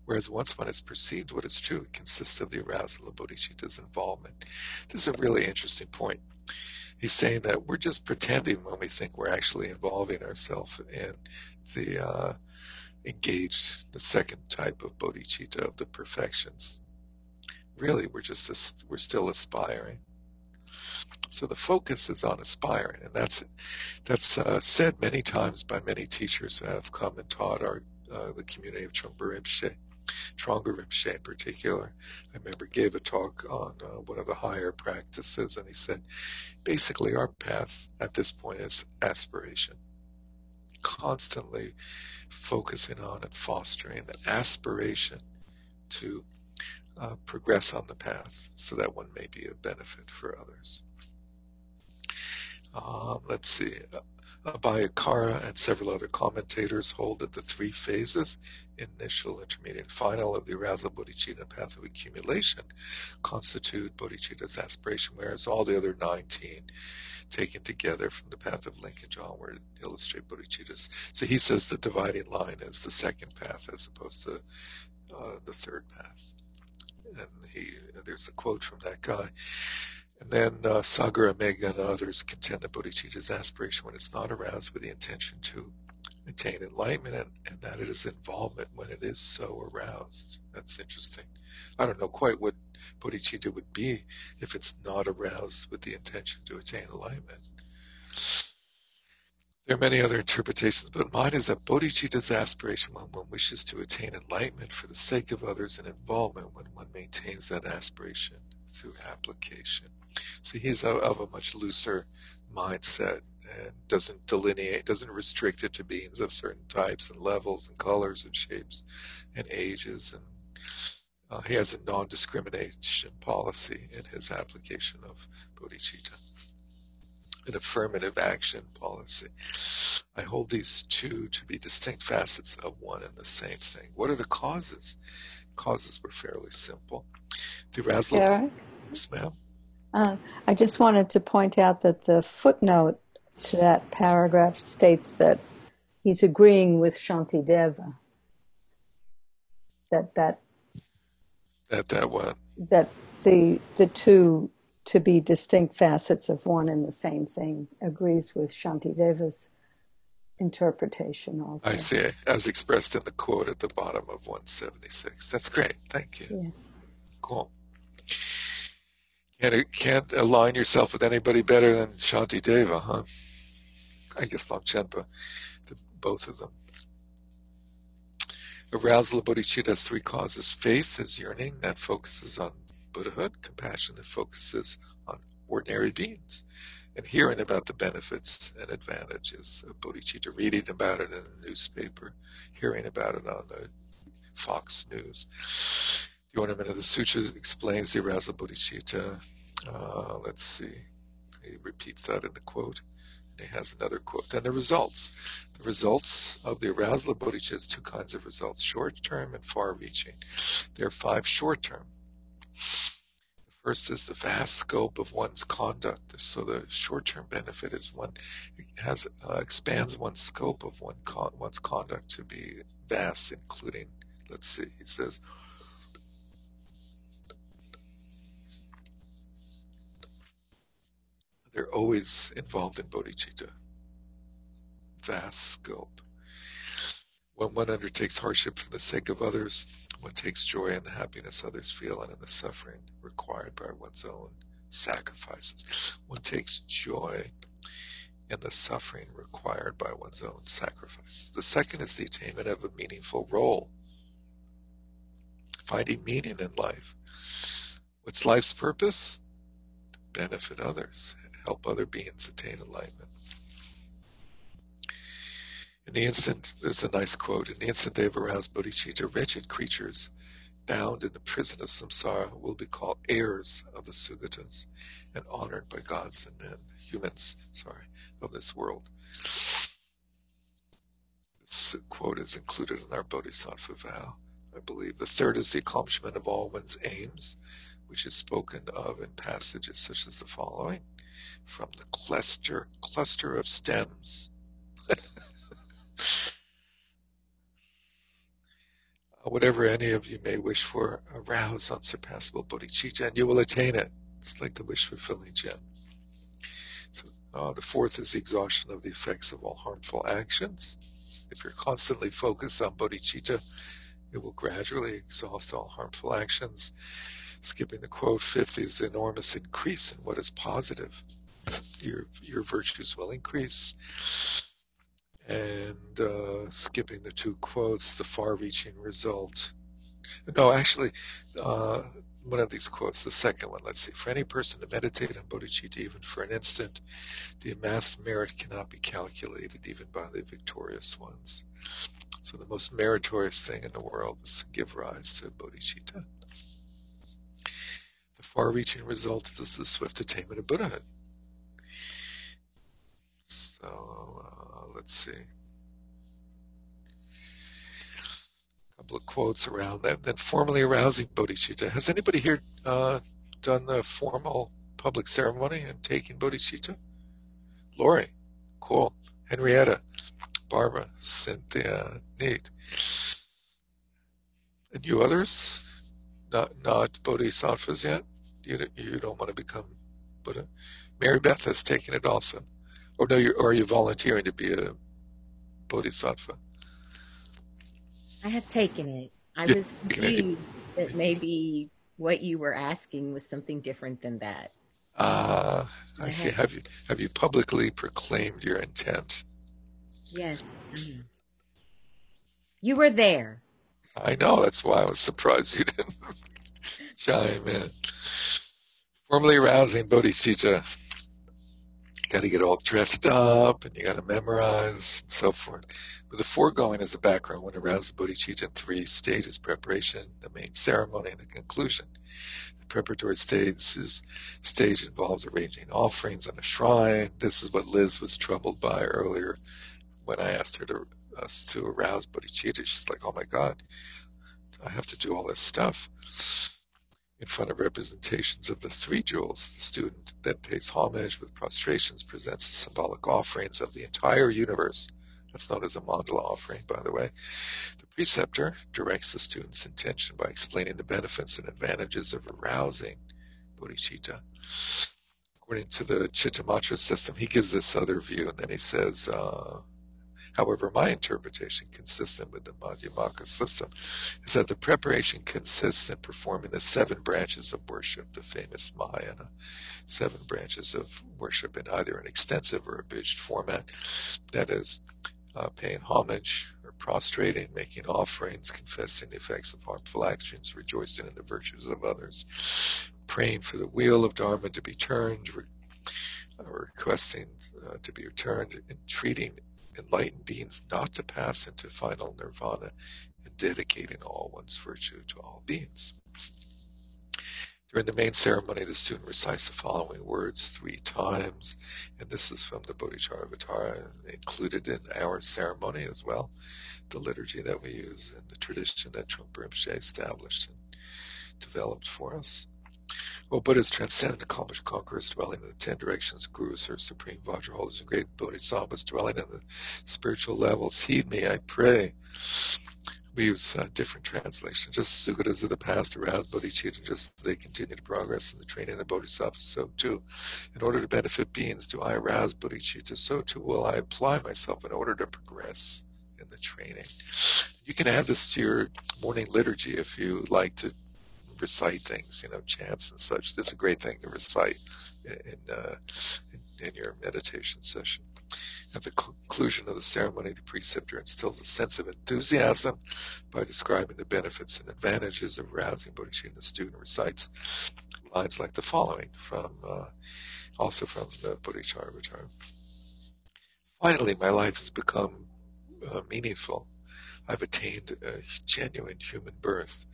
Speaker 1: Whereas once one has perceived what is true, it consists of the arousal of bodhicitta's involvement. This is a really interesting point. He's saying that we're just pretending when we think we're actually involving ourselves in the uh, engaged, the second type of bodhicitta of the perfections really we're just we're still aspiring. So the focus is on aspiring, and that's that's uh, said many times by many teachers who have come and taught our uh, the community of Trungpa Rinpoche, Trungpa Rinpoche in particular. I remember gave a talk on uh, one of the higher practices, and he said, basically our path at this point is aspiration, constantly focusing on and fostering the aspiration to uh, progress on the path so that one may be a benefit for others. Um, let's see. Abhayakara and several other commentators hold that the three phases, initial, intermediate, and final, of the arousal bodhicitta path of accumulation constitute bodhicitta's aspiration, whereas all the other 19 taken together from the path of linkage onward illustrate bodhicitta's. So he says the dividing line is the second path as opposed to uh, the third path and he there's a quote from that guy. And then uh, Sagaramegha and others contend that bodhicitta's aspiration when it's not aroused with the intention to attain enlightenment and, and that it is involvement when it is so aroused. That's interesting. I don't know quite what bodhicitta would be if it's not aroused with the intention to attain enlightenment. There are many other interpretations, but mine is that bodhicitta's aspiration when one wishes to attain enlightenment for the sake of others and involvement when one maintains that aspiration through application. So he's of a much looser mindset and doesn't delineate, doesn't restrict it to beings of certain types and levels and colors and shapes and ages. And uh, he has a non-discrimination policy in his application of bodhicitta an affirmative action policy. I hold these two to be distinct facets of one and the same thing. What are the causes? Causes were fairly simple. The arousal. Yes, ma'am.
Speaker 12: Uh, I just wanted to point out that the footnote to that paragraph states that he's agreeing with Shantideva. That that
Speaker 1: That that what?
Speaker 12: That the the two to be distinct facets of one and the same thing agrees with Shanti Deva's interpretation also.
Speaker 1: I see, as expressed in the quote at the bottom of 176. That's great. Thank you.
Speaker 12: Yeah.
Speaker 1: Cool. Can't, can't align yourself with anybody better than Shanti Deva, huh? I guess Longchenpa, both of them. Arousal of bodhicitta has three causes. Faith is yearning that focuses on Buddhahood, compassion that focuses on ordinary beings, and hearing about the benefits and advantages of bodhicitta, reading about it in the newspaper, hearing about it on the Fox News. The Ornament of the Sutra explains the arousal bodhicitta. Uh, let's see. He repeats that in the quote. He has another quote. And the results. The results of the arousal of bodhicitta is two kinds of results, short-term and far-reaching. There are five short-term. The first is the vast scope of one's conduct. So the short-term benefit is one has uh, expands one's scope of one con- one's conduct to be vast, including, let's see, he says, they're always involved in bodhicitta. Vast scope. When one undertakes hardship for the sake of others, one takes joy in the happiness others feel and in the suffering required by one's own sacrifices. One takes joy in the suffering required by one's own sacrifice. The second is the attainment of a meaningful role. Finding meaning in life. What's life's purpose? To benefit others help other beings attain enlightenment. In the instant, there's a nice quote, in the instant they have aroused bodhicitta, wretched creatures bound in the prison of samsara will be called heirs of the sugatas and honored by gods and men, humans, sorry, of this world. This quote is included in our bodhisattva vow, I believe. The third is the accomplishment of all one's aims, which is spoken of in passages such as the following from the cluster cluster of stems. Whatever any of you may wish for, arouse unsurpassable bodhicitta, and you will attain it. It's like the wish fulfilling gem. So, uh, the fourth is the exhaustion of the effects of all harmful actions. If you're constantly focused on bodhicitta, it will gradually exhaust all harmful actions. Skipping the quote, fifth is the enormous increase in what is positive your your virtues will increase. And uh, skipping the two quotes, the far-reaching result. No, actually, uh, one of these quotes, the second one. Let's see. For any person to meditate on bodhicitta even for an instant, the amassed merit cannot be calculated even by the victorious ones. So the most meritorious thing in the world is to give rise to bodhicitta. The far-reaching result is the swift attainment of Buddhahood. So uh, let's see. A couple of quotes around that. Then formally arousing bodhicitta. Has anybody here uh, done the formal public ceremony and taking bodhicitta? Lori, cool. Henrietta, Barbara, Cynthia, neat. And you others, not not bodhisattvas yet. You you don't want to become Buddha. Mary Beth has taken it also. Or no, you or are you volunteering to be a bodhisattva?
Speaker 5: I have taken it. I was confused that maybe what you were asking was something different than that.
Speaker 1: Ah, uh, I, I see. Have, have you have you publicly proclaimed your intent?
Speaker 5: Yes. You were there.
Speaker 1: I know. That's why I was surprised you didn't chime in. Formally arousing bodhicitta got to get all dressed up and you got to memorize and so forth. But the foregoing is the background when aroused the bodhicitta in three stages preparation, the main ceremony, and the conclusion. The preparatory stage, is, stage involves arranging offerings on a shrine. This is what Liz was troubled by earlier when I asked her to us to arouse bodhicitta. She's like, oh my God, I have to do all this stuff in front of representations of the three jewels. The student then pays homage with prostrations, presents the symbolic offerings of the entire universe. That's known as a mandala offering, by the way. The preceptor directs the student's intention by explaining the benefits and advantages of arousing bodhicitta. According to the Chittamatra system, he gives this other view, and then he says, uh, However, my interpretation, consistent with the Madhyamaka system, is that the preparation consists in performing the seven branches of worship, the famous Mahayana seven branches of worship in either an extensive or abridged format. That is, uh, paying homage or prostrating, making offerings, confessing the effects of harmful actions, rejoicing in the virtues of others, praying for the wheel of Dharma to be turned, re- uh, requesting uh, to be returned, entreating enlightened beings not to pass into final nirvana, and dedicating all one's virtue to all beings. During the main ceremony, the student recites the following words three times, and this is from the Bodhicharyavatara, included in our ceremony as well, the liturgy that we use and the tradition that Trungpa Rinpoche established and developed for us. O Buddhas, transcendent, accomplished conquerors, dwelling in the ten directions, gurus or supreme Vajraholders and great bodhisattvas, dwelling in the spiritual levels, heed me, I pray. We use uh, different translations. Just Sugatas of the past arouse bodhicitta, just as they continue to progress in the training of the bodhisattvas, so too. In order to benefit beings, do I arouse bodhicitta, so too will I apply myself in order to progress in the training. You can add this to your morning liturgy if you like to recite things, you know, chants and such. Is a great thing to recite in, uh, in, in your meditation session. At the conclusion of the ceremony, the preceptor instills a sense of enthusiasm by describing the benefits and advantages of rousing bodhicitta. The student recites lines like the following from, uh, also from the Bodhicharyavatara. Finally, my life has become uh, meaningful. I've attained a genuine human birth.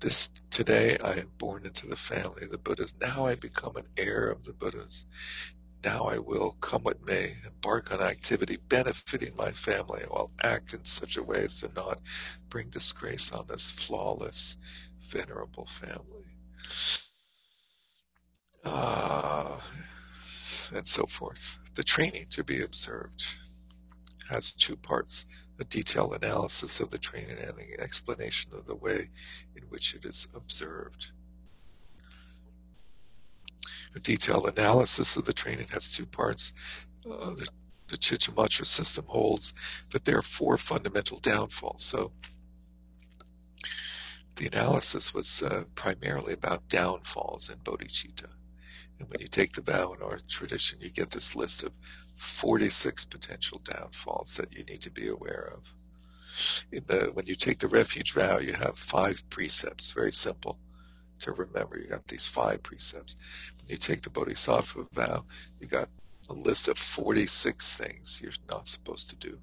Speaker 1: This today I am born into the family of the Buddhas. Now I become an heir of the Buddhas. Now I will, come what may, embark on activity benefiting my family. I'll act in such a way as to not bring disgrace on this flawless, venerable family. Uh, and so forth. The training to be observed has two parts a detailed analysis of the training and an explanation of the way in which it is observed. A detailed analysis of the training has two parts. Uh, the, the system holds that there are four fundamental downfalls. So the analysis was uh, primarily about downfalls in bodhicitta. And when you take the vow in our tradition, you get this list of 46 potential downfalls that you need to be aware of. In the, when you take the refuge vow, you have five precepts, very simple to remember. You got these five precepts. When you take the bodhisattva vow, you got a list of 46 things you're not supposed to do.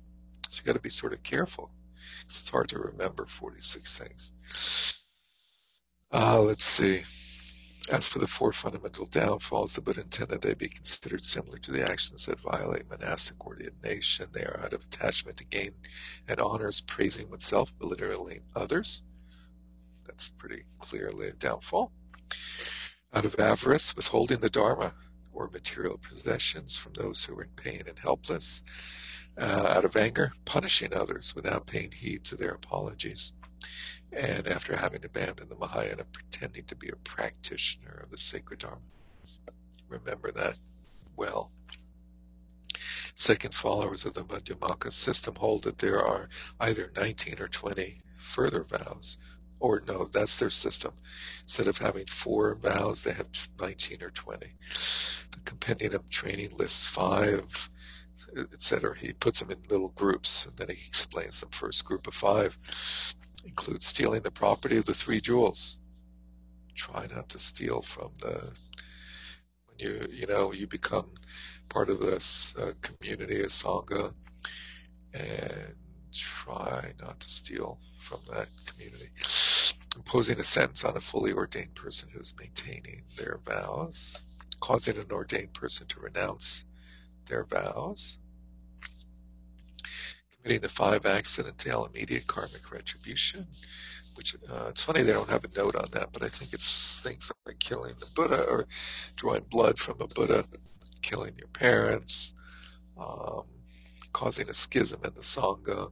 Speaker 1: So you got to be sort of careful. It's hard to remember 46 things. Uh, let's see. As for the four fundamental downfalls, the Buddha intended they be considered similar to the actions that violate monastic ordination. They are out of attachment to gain and honors, praising oneself, belittling others. That's pretty clearly a downfall. Out of avarice, withholding the Dharma or material possessions from those who are in pain and helpless. Uh, out of anger, punishing others without paying heed to their apologies and after having abandoned the Mahayana, pretending to be a practitioner of the sacred Dharma. Remember that well. Second followers of the Madhyamaka system hold that there are either 19 or 20 further vows, or no, that's their system. Instead of having four vows, they have 19 or 20. The compendium training lists five, etc. He puts them in little groups, and then he explains them. First group of five includes stealing the property of the three jewels. Try not to steal from the when you you know you become part of this uh, community, a sangha, and try not to steal from that community. Imposing a sentence on a fully ordained person who's maintaining their vows, causing an ordained person to renounce their vows, the five acts that entail immediate karmic retribution. Which uh, it's funny they don't have a note on that, but I think it's things like killing the Buddha or drawing blood from a Buddha, killing your parents, um, causing a schism in the sangha,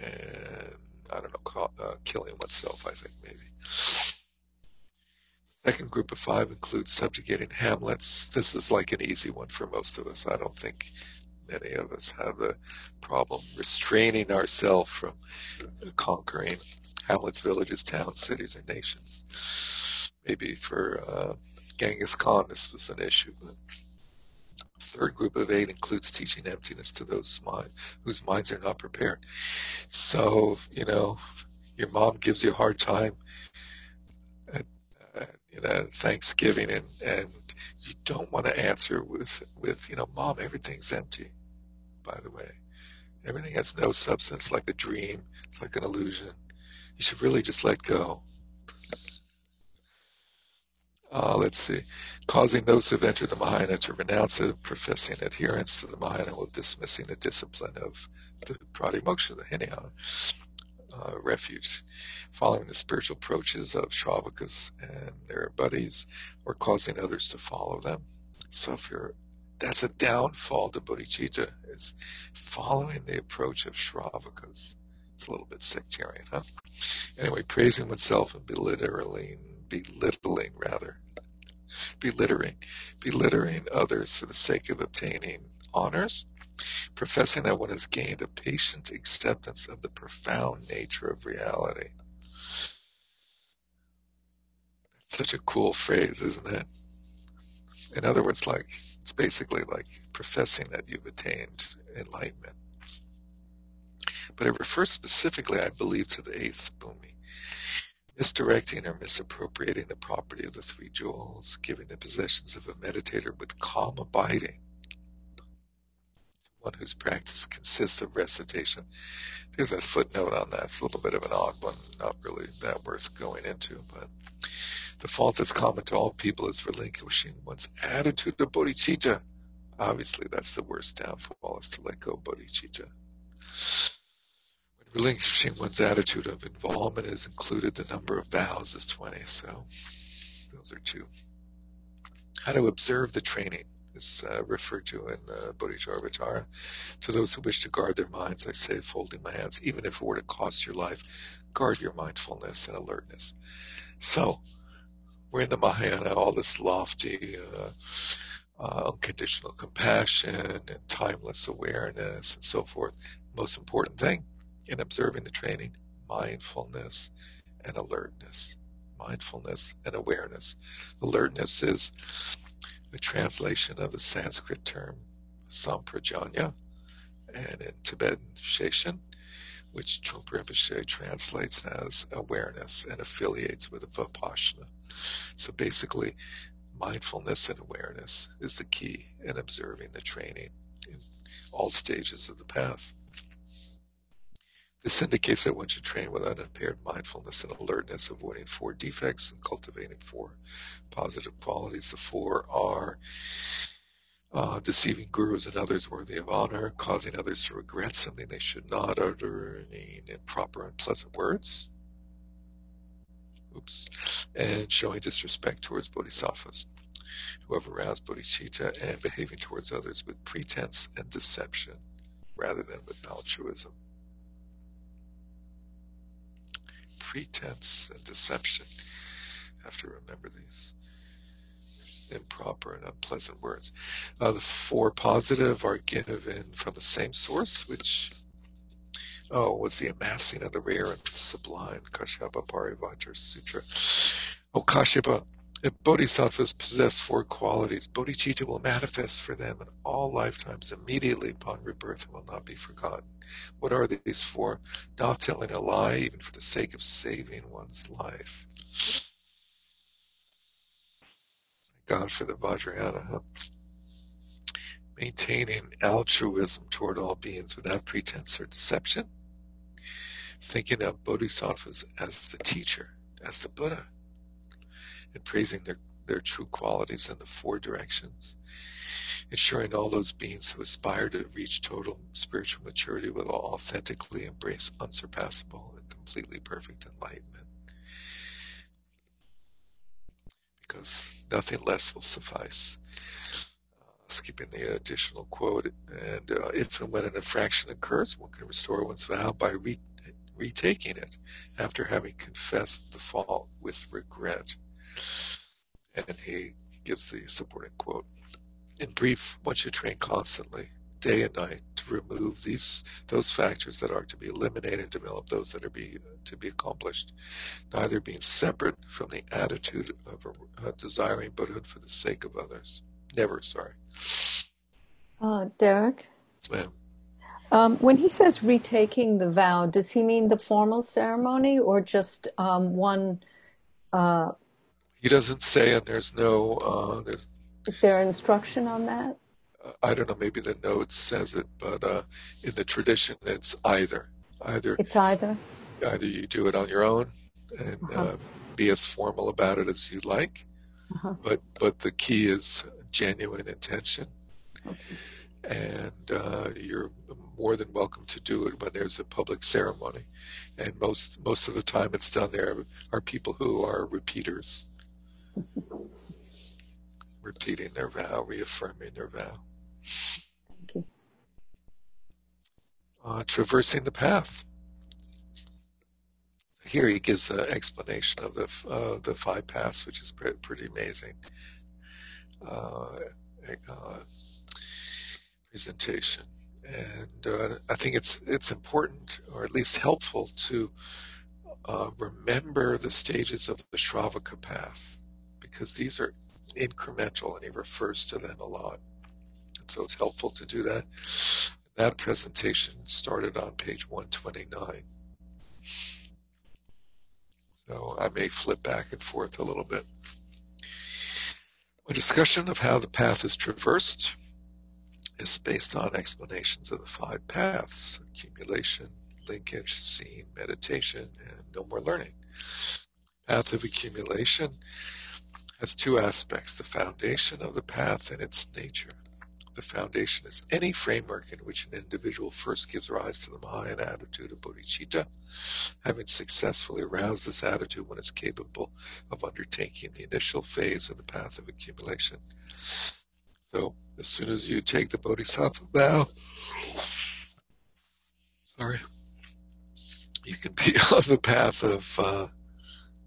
Speaker 1: and I don't know, call, uh, killing oneself, I think maybe. Second group of five includes subjugating hamlets. This is like an easy one for most of us. I don't think many of us have the problem restraining ourselves from conquering hamlets, villages, towns, cities, or nations. Maybe for uh, Genghis Khan, this was an issue. But third group of eight includes teaching emptiness to those mind, whose minds are not prepared. So, you know, your mom gives you a hard time at, at you know, Thanksgiving and, and you don't want to answer with, with, you know, mom, everything's empty, by the way. Everything has no substance, like a dream. It's like an illusion. You should really just let go. Uh, let's see. Causing those who've entered the Mahayana to renounce it, professing adherence to the Mahayana while dismissing the discipline of the Pratimoksha, the Hinayana uh, refuge, following the spiritual approaches of Shravakas and their buddies, or causing others to follow them. So if you're that's a downfall to bodhicitta is following the approach of Shravakas. It's a little bit sectarian, huh? Anyway, praising oneself and belittling, belittling rather, belittling, belittling others for the sake of obtaining honors, professing that one has gained a patient acceptance of the profound nature of reality. That's such a cool phrase, isn't it? In other words, like it's basically like professing that you've attained enlightenment. But it refers specifically, I believe, to the eighth bhumi. Misdirecting or misappropriating the property of the three jewels, giving the possessions of a meditator with calm abiding one whose practice consists of recitation. There's a footnote on that. It's a little bit of an odd one, not really that worth going into, but the fault that's common to all people is relinquishing one's attitude of bodhicitta. Obviously, that's the worst downfall, is to let go of bodhicitta. When relinquishing one's attitude of involvement is included, the number of vows is 20. So, those are two. How to observe the training is uh, referred to in the Bodhicharyavatara. To those who wish to guard their minds, I say, folding my hands, even if it were to cost your life, guard your mindfulness and alertness. So, we're in the Mahayana, all this lofty, uh, uh, unconditional compassion and timeless awareness and so forth. Most important thing in observing the training, mindfulness and alertness. Mindfulness and awareness. Alertness is a translation of the Sanskrit term samprajanya, and in Tibetan shezhin, which Trungpa Rinpoche translates as awareness and affiliates with the vipassana. So basically, mindfulness and awareness is the key in observing the training in all stages of the path. This indicates that one should train with unimpaired mindfulness and alertness, avoiding four defects and cultivating four positive qualities. The four are uh, deceiving gurus and others worthy of honor, causing others to regret something they should not, uttering improper unpleasant words, oops, and showing disrespect towards bodhisattvas, who have aroused bodhicitta, and behaving towards others with pretense and deception rather than with altruism. Pretense and deception. I have to remember these improper and unpleasant words. Uh, the four positive are given from the same source, which oh, was the amassing of the rare and sublime Kashyapa Parivarta Sutra. Oh, Kashyapa, if bodhisattvas possess four qualities, bodhicitta will manifest for them in all lifetimes immediately upon rebirth and will not be forgotten. What are these four? Not telling a lie, even for the sake of saving one's life. Thank God for the Vajrayana. Huh? Maintaining altruism toward all beings without pretense or deception thinking of bodhisattvas as the teacher, as the Buddha, and praising their, their true qualities in the four directions, ensuring all those beings who aspire to reach total spiritual maturity will authentically embrace unsurpassable and completely perfect enlightenment. Because nothing less will suffice. Uh, skipping the additional quote, and uh, if and when an infraction occurs, one can restore one's vow by re- retaking it after having confessed the fault with regret. And he gives the supporting quote. In brief, one should train constantly, day and night, to remove these those factors that are to be eliminated and develop those that are be to be accomplished, neither being separate from the attitude of uh, desiring Buddhahood for the sake of others. Never, sorry.
Speaker 12: Uh, Derek?
Speaker 1: Yes, ma'am.
Speaker 12: Um, when he says retaking the vow, does he mean the formal ceremony or just um, one? Uh,
Speaker 1: he doesn't say, and there's no. Uh, there's,
Speaker 12: is there instruction on that?
Speaker 1: I don't know. Maybe the note says it, but uh, in the tradition, it's either. Either
Speaker 12: it's either.
Speaker 1: Either you do it on your own and uh-huh. uh, be as formal about it as you like, uh-huh. but but the key is genuine intention. Okay. And uh, you're more than welcome to do it when there's a public ceremony. And most most of the time, it's done there are people who are repeaters, repeating their vow, reaffirming their vow.
Speaker 12: Thank you.
Speaker 1: Uh, traversing the path. Here he gives an explanation of the uh, the five paths, which is pre- pretty amazing. Uh, uh, presentation, and uh, I think it's it's important, or at least helpful, to uh, remember the stages of the Shravaka path, because these are incremental, and he refers to them a lot. And so it's helpful to do that. That presentation started on page 129. So I may flip back and forth a little bit. A discussion of how the path is traversed is based on explanations of the five paths accumulation, linkage, seeing, meditation, and no more learning. Path of accumulation has two aspects the foundation of the path and its nature. The foundation is any framework in which an individual first gives rise to the Mahayana attitude of bodhicitta, having successfully aroused this attitude when it's capable of undertaking the initial phase of the path of accumulation. So, as soon as you take the bodhisattva vow, sorry, you can be on the path of uh,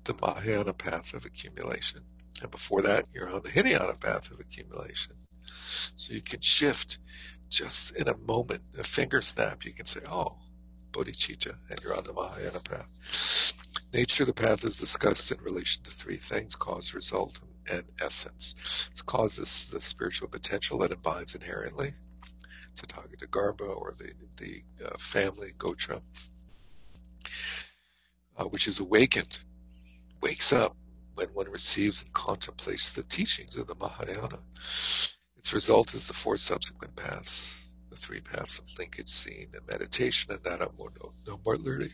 Speaker 1: the Mahayana path of accumulation. And before that, you're on the Hinayana path of accumulation. So you can shift just in a moment, a finger snap, you can say, oh, bodhicitta, and you're on the Mahayana path. Nature of the path is discussed in relation to three things cause, result, and essence. It's cause is the spiritual potential that it binds inherently, Tathagata Garbha or the, the uh, family Gotra, uh, which is awakened, wakes up when one receives and contemplates the teachings of the Mahayana. Its result is the four subsequent paths, the three paths of linkage, seeing, and meditation, and that I'm no, no more learning.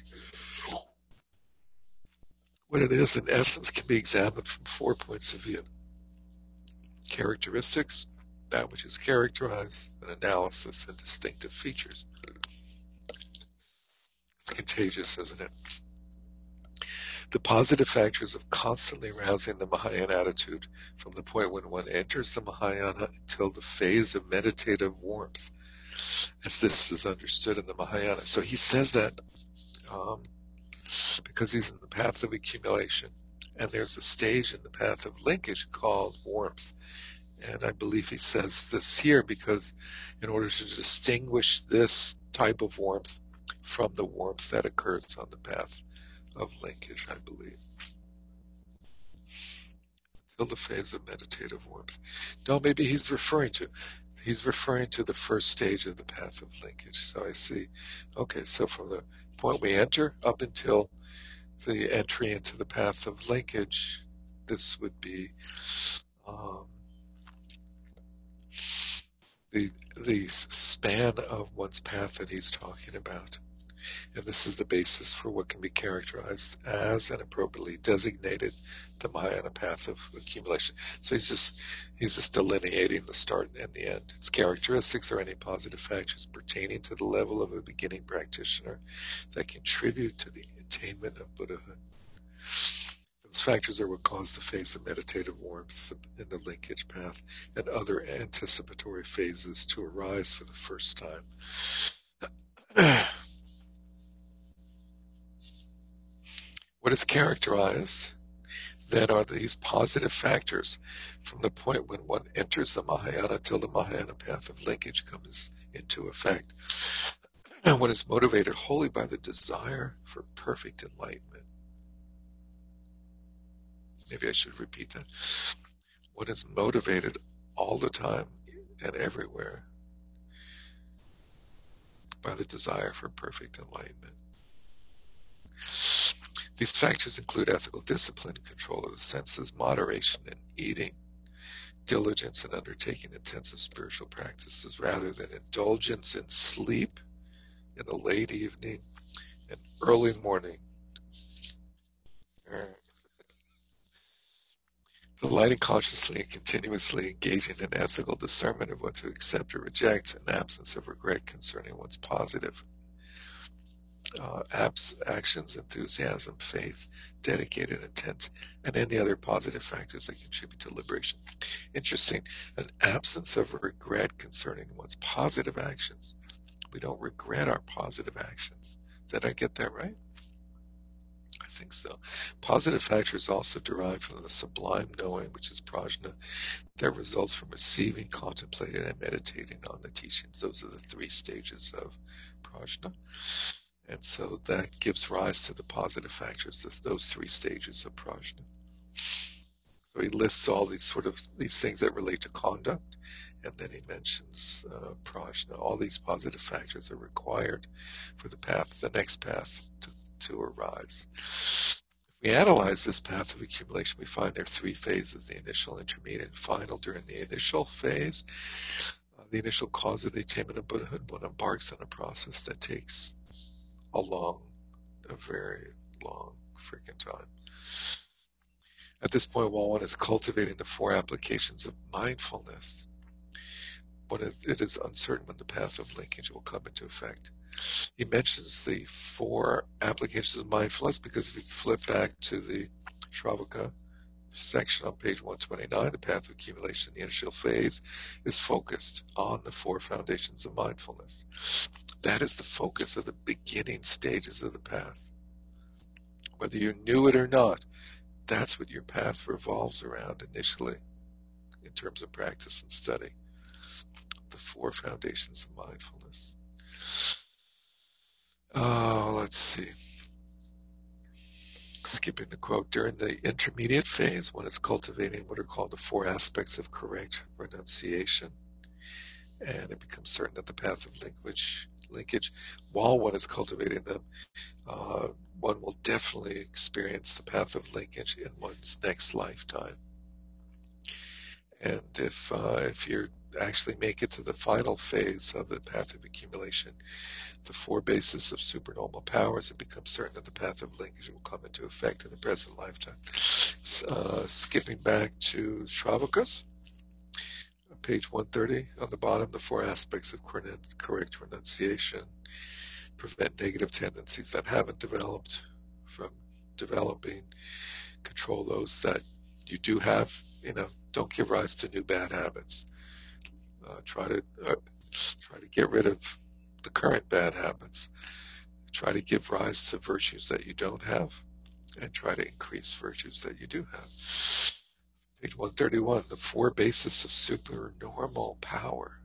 Speaker 1: What it is, in essence, can be examined from four points of view characteristics, that which is characterized, an analysis, and distinctive features. It's contagious, isn't it? The positive factors of constantly arousing the Mahayana attitude from the point when one enters the Mahayana until the phase of meditative warmth, as this is understood in the Mahayana. So he says that um, because he's in the path of accumulation, and there's a stage in the path of linkage called warmth. And I believe he says this here because in order to distinguish this type of warmth from the warmth that occurs on the path of linkage, I believe. Until the phase of meditative warmth. No, maybe he's referring to he's referring to the first stage of the path of linkage. So I see, okay, so from the point we enter up until the entry into the path of linkage, this would be um, the the span of one's path that he's talking about. And this is the basis for what can be characterized as and appropriately designated the Mahayana path of accumulation. So he's just he's just delineating the start and the end. Its characteristics are any positive factors pertaining to the level of a beginning practitioner that contribute to the attainment of Buddhahood. Those factors are what cause the phase of meditative warmth in the linkage path and other anticipatory phases to arise for the first time. what is characterized then are these positive factors from the point when one enters the Mahayana till the Mahayana path of linkage comes into effect. And one is motivated wholly by the desire for perfect enlightenment. Maybe I should repeat that. One is motivated all the time and everywhere by the desire for perfect enlightenment. These factors include ethical discipline, control of the senses, moderation in eating, diligence in undertaking intensive spiritual practices rather than indulgence in sleep in the late evening and early morning. Delighting consciously and continuously engaging in ethical discernment of what to accept or reject, an absence of regret concerning what's positive uh, apps, actions, enthusiasm, faith, dedicated intent, and any other positive factors that contribute to liberation. Interesting, an absence of regret concerning one's positive actions. We don't regret our positive actions. Did I get that right? I think so. Positive factors also derive from the sublime knowing, which is prajna, that results from receiving, contemplating, and meditating on the teachings. Those are the three stages of prajna. And so that gives rise to the positive factors, those three stages of prajna. So he lists all these sort of these things that relate to conduct, and then he mentions uh, prajna. All these positive factors are required for the path, the next path to, to arise. If we analyze this path of accumulation, we find there are three phases: the initial, intermediate, and final. During the initial phase, uh, the initial cause of the attainment of Buddhahood, one embarks on a process that takes a long, a very long freaking time. At this point, while one is cultivating the four applications of mindfulness, when it is uncertain when the path of linkage will come into effect. He mentions the four applications of mindfulness because if you flip back to the Shravaka section on page 129, the path of accumulation, the initial phase is focused on the four foundations of mindfulness. That is the focus of the beginning stages of the path. Whether you knew it or not, that's what your path revolves around initially in terms of practice and study. The four foundations of mindfulness. Oh, let's see. Skipping the quote, during the intermediate phase, one is cultivating what are called the four aspects of correct renunciation, and it becomes certain that the path of linkage linkage while one is cultivating them, uh, one will definitely experience the path of linkage in one's next lifetime. And if uh, if you actually make it to the final phase of the path of accumulation, the four bases of supernormal powers, it becomes certain that the path of linkage will come into effect in the present lifetime. Uh, skipping back to Page 130 on the bottom, the four aspects of correct renunciation prevent negative tendencies that haven't developed from developing, control those that you do have, you know, don't give rise to new bad habits. Uh, try to uh, try to get rid of the current bad habits. Try to give rise to virtues that you don't have, and try to increase virtues that you do have. Page 131, the four bases of supernormal power.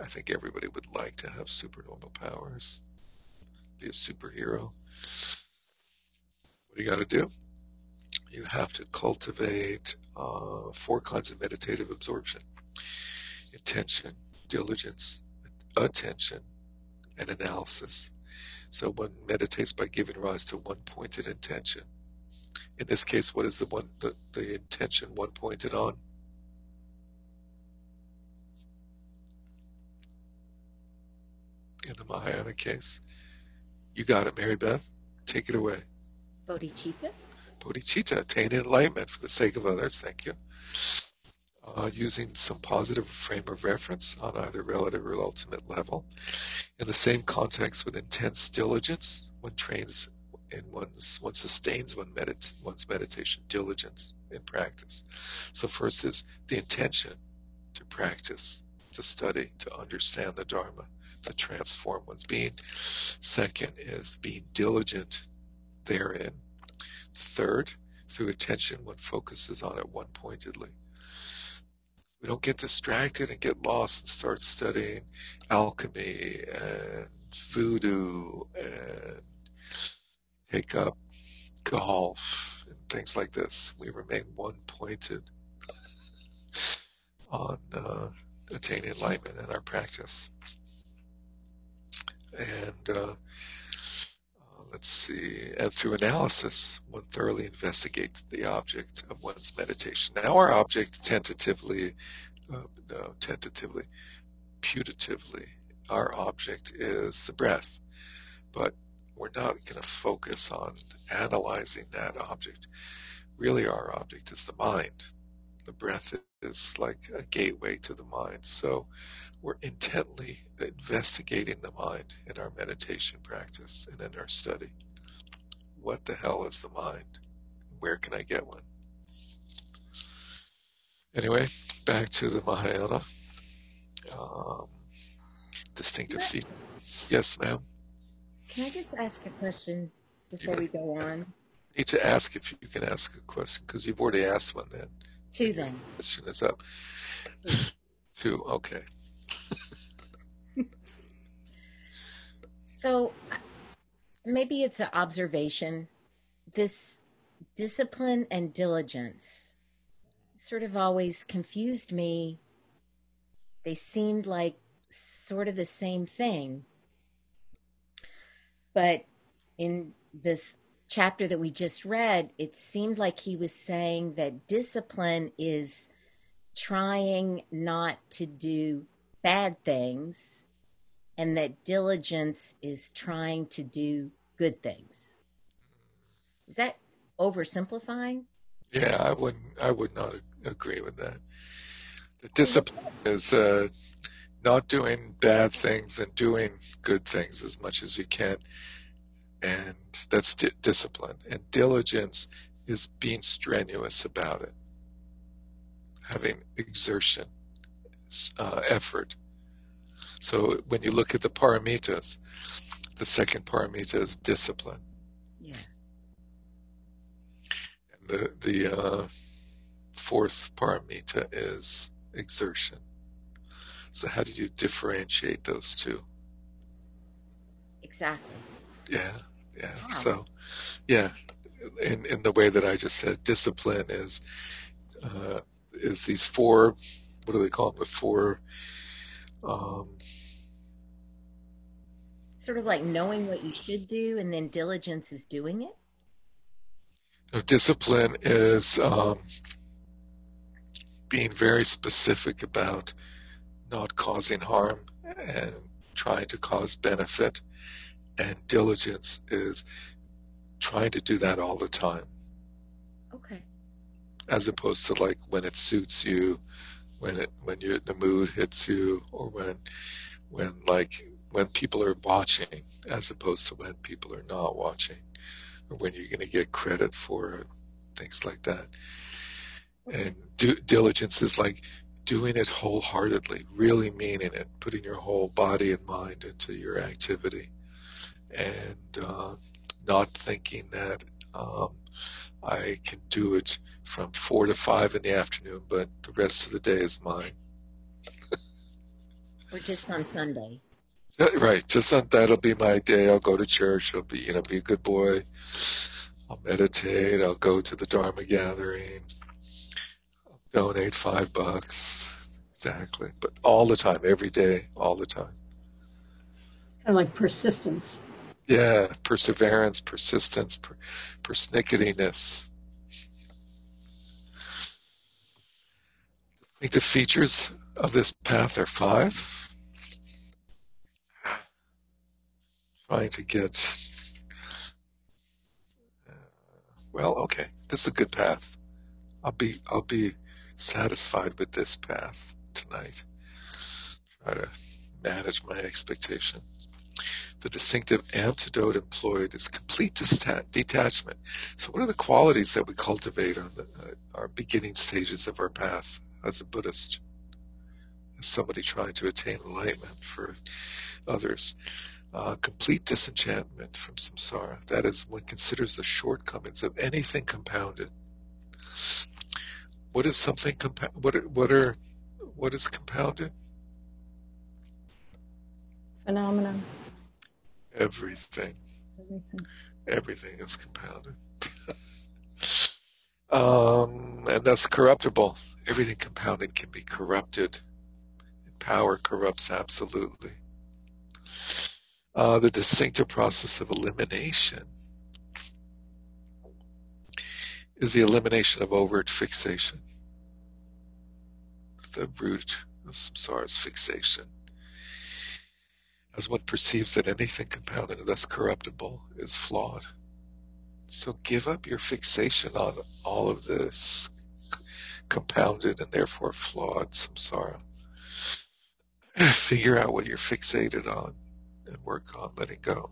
Speaker 1: I think everybody would like to have supernormal powers, be a superhero. What do you got to do? You have to cultivate uh, four kinds of meditative absorption intention, diligence, attention, and analysis. So one meditates by giving rise to one pointed intention in this case, what is the one the, the intention one pointed on? In the Mahayana case. You got it, Mary Beth. Take it away.
Speaker 5: Bodhicitta?
Speaker 1: Bodhicitta, attain enlightenment for the sake of others. Thank you. Uh, using some positive frame of reference on either relative or ultimate level. In the same context with intense diligence, one trains in one's one sustains one medit one's meditation diligence in practice. So first is the intention to practice, to study, to understand the Dharma, to transform one's being. Second is being diligent therein. Third, through attention, one focuses on it one pointedly. We don't get distracted and get lost and start studying alchemy and voodoo and take up golf and things like this. We remain one pointed on uh, attaining enlightenment in our practice. And uh, uh, let's see, and through analysis, one thoroughly investigates the object of one's meditation. Now, our object tentatively, uh, no, tentatively, putatively, our object is the breath. But we're not going to focus on analyzing that object. Really, our object is the mind. The breath is like a gateway to the mind. So we're intently investigating the mind in our meditation practice and in our study. What the hell is the mind? Where can I get one? Anyway, back to the Mahayana. Um, distinctive features. Yes, ma'am.
Speaker 5: Can I just ask a question before we go on?
Speaker 1: I need to ask if you can ask a question because you've already asked one then.
Speaker 5: Two then.
Speaker 1: Question is up. Two, okay.
Speaker 5: so maybe it's an observation. This discipline and diligence sort of always confused me. They seemed like sort of the same thing. But in this chapter that we just read, it seemed like he was saying that discipline is trying not to do bad things and that diligence is trying to do good things. Is that oversimplifying?
Speaker 1: Yeah, I wouldn't. I would not agree with that. The discipline is uh, not doing bad things and doing good things as much as you can. And that's di- discipline. And diligence is being strenuous about it, having exertion, uh, effort. So when you look at the paramitas, the second paramita is discipline.
Speaker 5: Yeah.
Speaker 1: And the the uh, fourth paramita is exertion. So how do you differentiate those two?
Speaker 5: Exactly.
Speaker 1: Yeah, yeah. Wow. So, yeah, in in the way that I just said, discipline is uh, is these four. What do they call them? The four. Um,
Speaker 5: sort of like knowing what you should do, and then diligence is doing it.
Speaker 1: No, discipline is um, being very specific about not causing harm and trying to cause benefit. And diligence is trying to do that all the time.
Speaker 5: Okay.
Speaker 1: As opposed to like when it suits you, when it when you the mood hits you, or when when like when people are watching, as opposed to when people are not watching, or when you're going to get credit for it, things like that. And diligence is like doing it wholeheartedly, really meaning it, putting your whole body and mind into your activity, and uh, not thinking that um, I can do it from four to five in the afternoon, but the rest of the day is mine.
Speaker 5: or just on Sunday.
Speaker 1: Right, just on that'll be my day. I'll go to church. I'll be, you know, be a good boy. I'll meditate. I'll go to the Dharma gathering donate five bucks. Exactly. But all the time, every day, all the time.
Speaker 3: Kind of like persistence.
Speaker 1: Yeah, perseverance, persistence, per- persnicketiness. I think the features of this path are five. Trying to get. Uh, well, okay, this is a good path. I'll be I'll be satisfied with this path tonight. Try to manage my expectations. The distinctive antidote employed is complete detachment. So, what are the qualities that we cultivate on the, uh, our beginning stages of our path as a Buddhist, as somebody trying to attain enlightenment for others? Uh, complete disenchantment from samsara. That is, one considers the shortcomings of anything compounded. What is something compa- what are, what are what is compounded?
Speaker 12: Phenomena.
Speaker 1: Everything.
Speaker 12: Everything.
Speaker 1: Everything is compounded. um, and that's corruptible. Everything compounded can be corrupted. Power corrupts absolutely. Uh, the distinctive process of elimination is the elimination of overt fixation. The root of samsara's fixation as one perceives that anything compounded and thus corruptible is flawed. So give up your fixation on all of this compounded and therefore flawed samsara. Figure out what you're fixated on and work on letting go.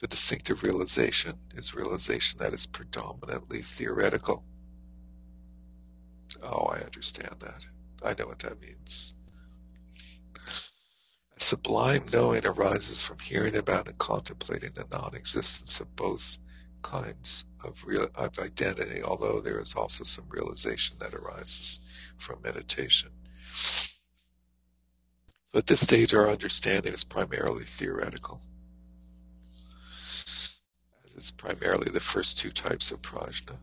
Speaker 1: The distinctive realization is realization that is predominantly theoretical. Oh, I understand that. I know what that means. A sublime knowing arises from hearing about and contemplating the non-existence of both kinds of real of identity, although there is also some realization that arises from meditation. So at this stage, our understanding is primarily theoretical. As it's primarily the first two types of prajna.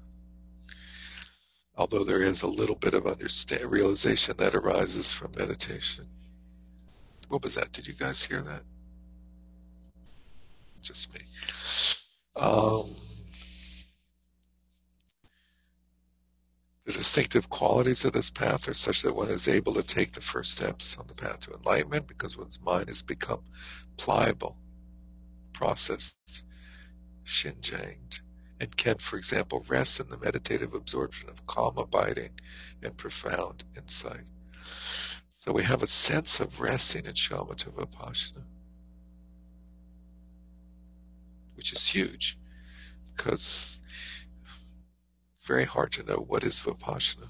Speaker 1: Although there is a little bit of understand realization that arises from meditation. What was that? Did you guys hear that? Just me. Um, the distinctive qualities of this path are such that one is able to take the first steps on the path to enlightenment because one's mind has become pliable, processed, shinjanged, and can, for example, rest in the meditative absorption of calm abiding and profound insight. So we have a sense of resting in shamatha vipassana, which is huge because it's very hard to know what is vipassana.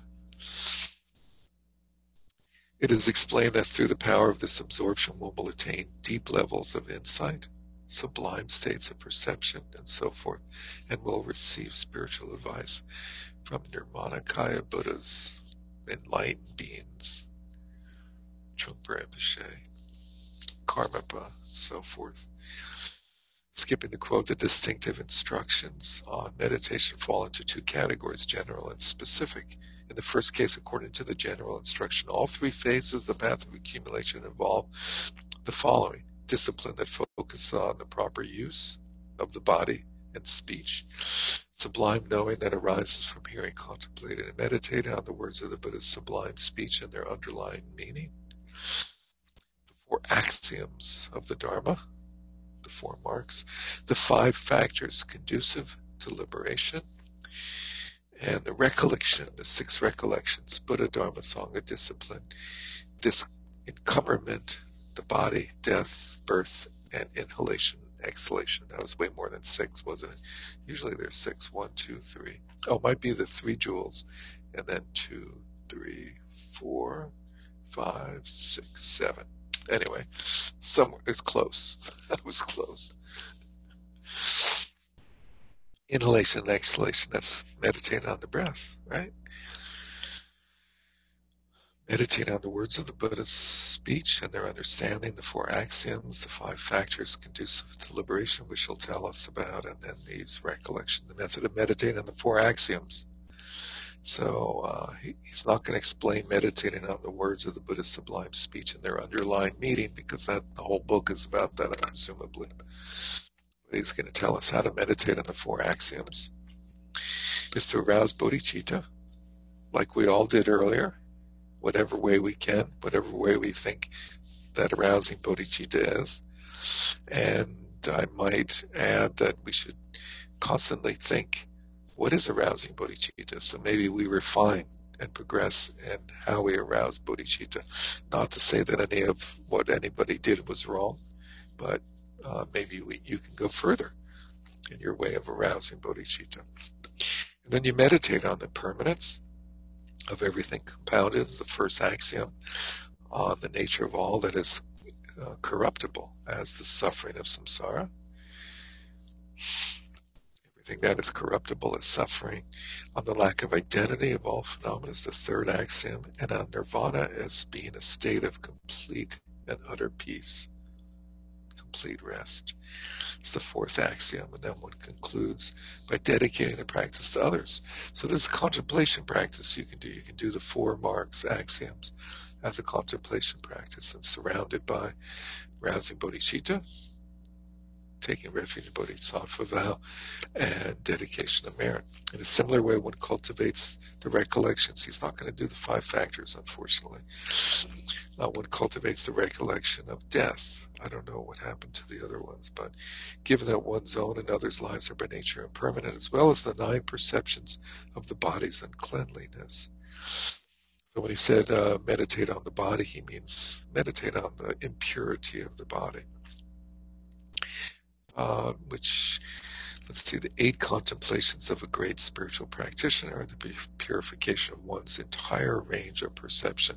Speaker 1: It is explained that through the power of this absorption, one will attain deep levels of insight, sublime states of perception, and so forth, and will receive spiritual advice from Nirmanakaya Buddhas, enlightened beings Trungpa Rinpoche, Karmapa, so forth. Skipping the quote, the distinctive instructions on meditation fall into two categories, general and specific. In the first case, according to the general instruction, all three phases of the path of accumulation involve the following discipline that focuses on the proper use of the body and speech, sublime knowing that arises from hearing, contemplating, and meditating on the words of the Buddha's sublime speech and their underlying meaning, the four axioms of the Dharma, the four marks, the five factors conducive to liberation, and the recollection, the six recollections, Buddha, Dharma, Sangha, discipline, this encumberment, the body, death, birth, and inhalation, exhalation. That was way more than six, wasn't it? Usually there's six. One, two, three. Oh, it might be the three jewels, and then two, three, four, five, six, seven. Anyway, somewhere it's close. that was close. Inhalation and exhalation, that's meditating on the breath, right? Meditate on the words of the Buddha's speech and their understanding, the four axioms, the five factors conducive to liberation, which he'll tell us about, and then these recollection, the method of meditating on the four axioms. So uh, he, he's not going to explain meditating on the words of the Buddha's sublime speech and their underlying meaning because that the whole book is about that, presumably. But he's going to tell us how to meditate on the four axioms. Is to arouse bodhicitta, like we all did earlier, whatever way we can, whatever way we think that arousing bodhicitta is. And I might add that we should constantly think what is arousing bodhicitta? So maybe we refine and progress in how we arouse bodhicitta. Not to say that any of what anybody did was wrong, but uh, maybe we, you can go further in your way of arousing bodhicitta. And then you meditate on the permanence of everything compounded, is the first axiom, on the nature of all that is uh, corruptible as the suffering of samsara. Everything that is corruptible is suffering. On the lack of identity of all phenomena is the third axiom, and on nirvana as being a state of complete and utter peace, complete rest. It's the fourth axiom, and then one concludes by dedicating the practice to others. So this contemplation practice you can do. You can do the four marks, axioms, as a contemplation practice and surrounded by rousing bodhicitta, taking refuge in bodhisattva vow, and dedication of merit. In a similar way, one cultivates the recollections. He's not going to do the five factors, unfortunately. Uh, one cultivates the recollection of death. I don't know what happened to the other ones, but given that one's own and others' lives are by nature impermanent, as well as the nine perceptions of the body's uncleanliness. So when he said uh, meditate on the body, he means meditate on the impurity of the body. Uh, which, let's see, the eight contemplations of a great spiritual practitioner, are the purification of one's entire range of perception.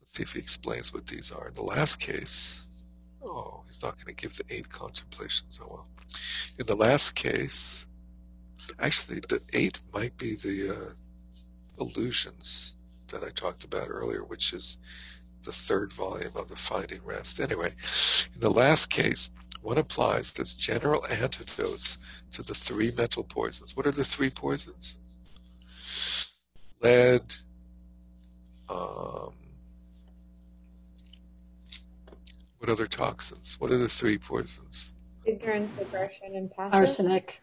Speaker 1: Let's see if he explains what these are. In the last case, oh, he's not going to give the eight contemplations. Oh well. In the last case, actually, the eight might be the uh, illusions that I talked about earlier, which is the third volume of the Finding Rest. Anyway, in the last case, one applies as general antidotes to the three mental poisons. What are the three poisons? Lead, um, what other toxins? What are the three poisons?
Speaker 4: Ignorance, aggression, and passion.
Speaker 3: Arsenic.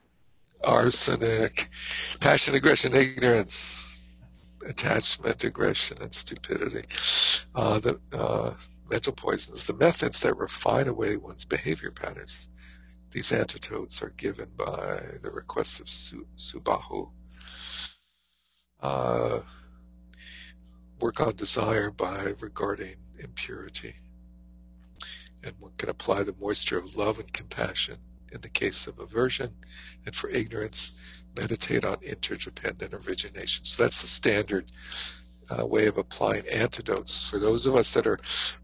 Speaker 1: Arsenic, passion, aggression, ignorance attachment, aggression, and stupidity. Uh, the uh, mental poisons, the methods that refine away one's behavior patterns. These antidotes are given by the request of Su- Subahu. Uh, work on desire by regarding impurity. And one can apply the moisture of love and compassion in the case of aversion, and for ignorance, meditate on interdependent origination. So that's the standard uh, way of applying antidotes. For those of us that are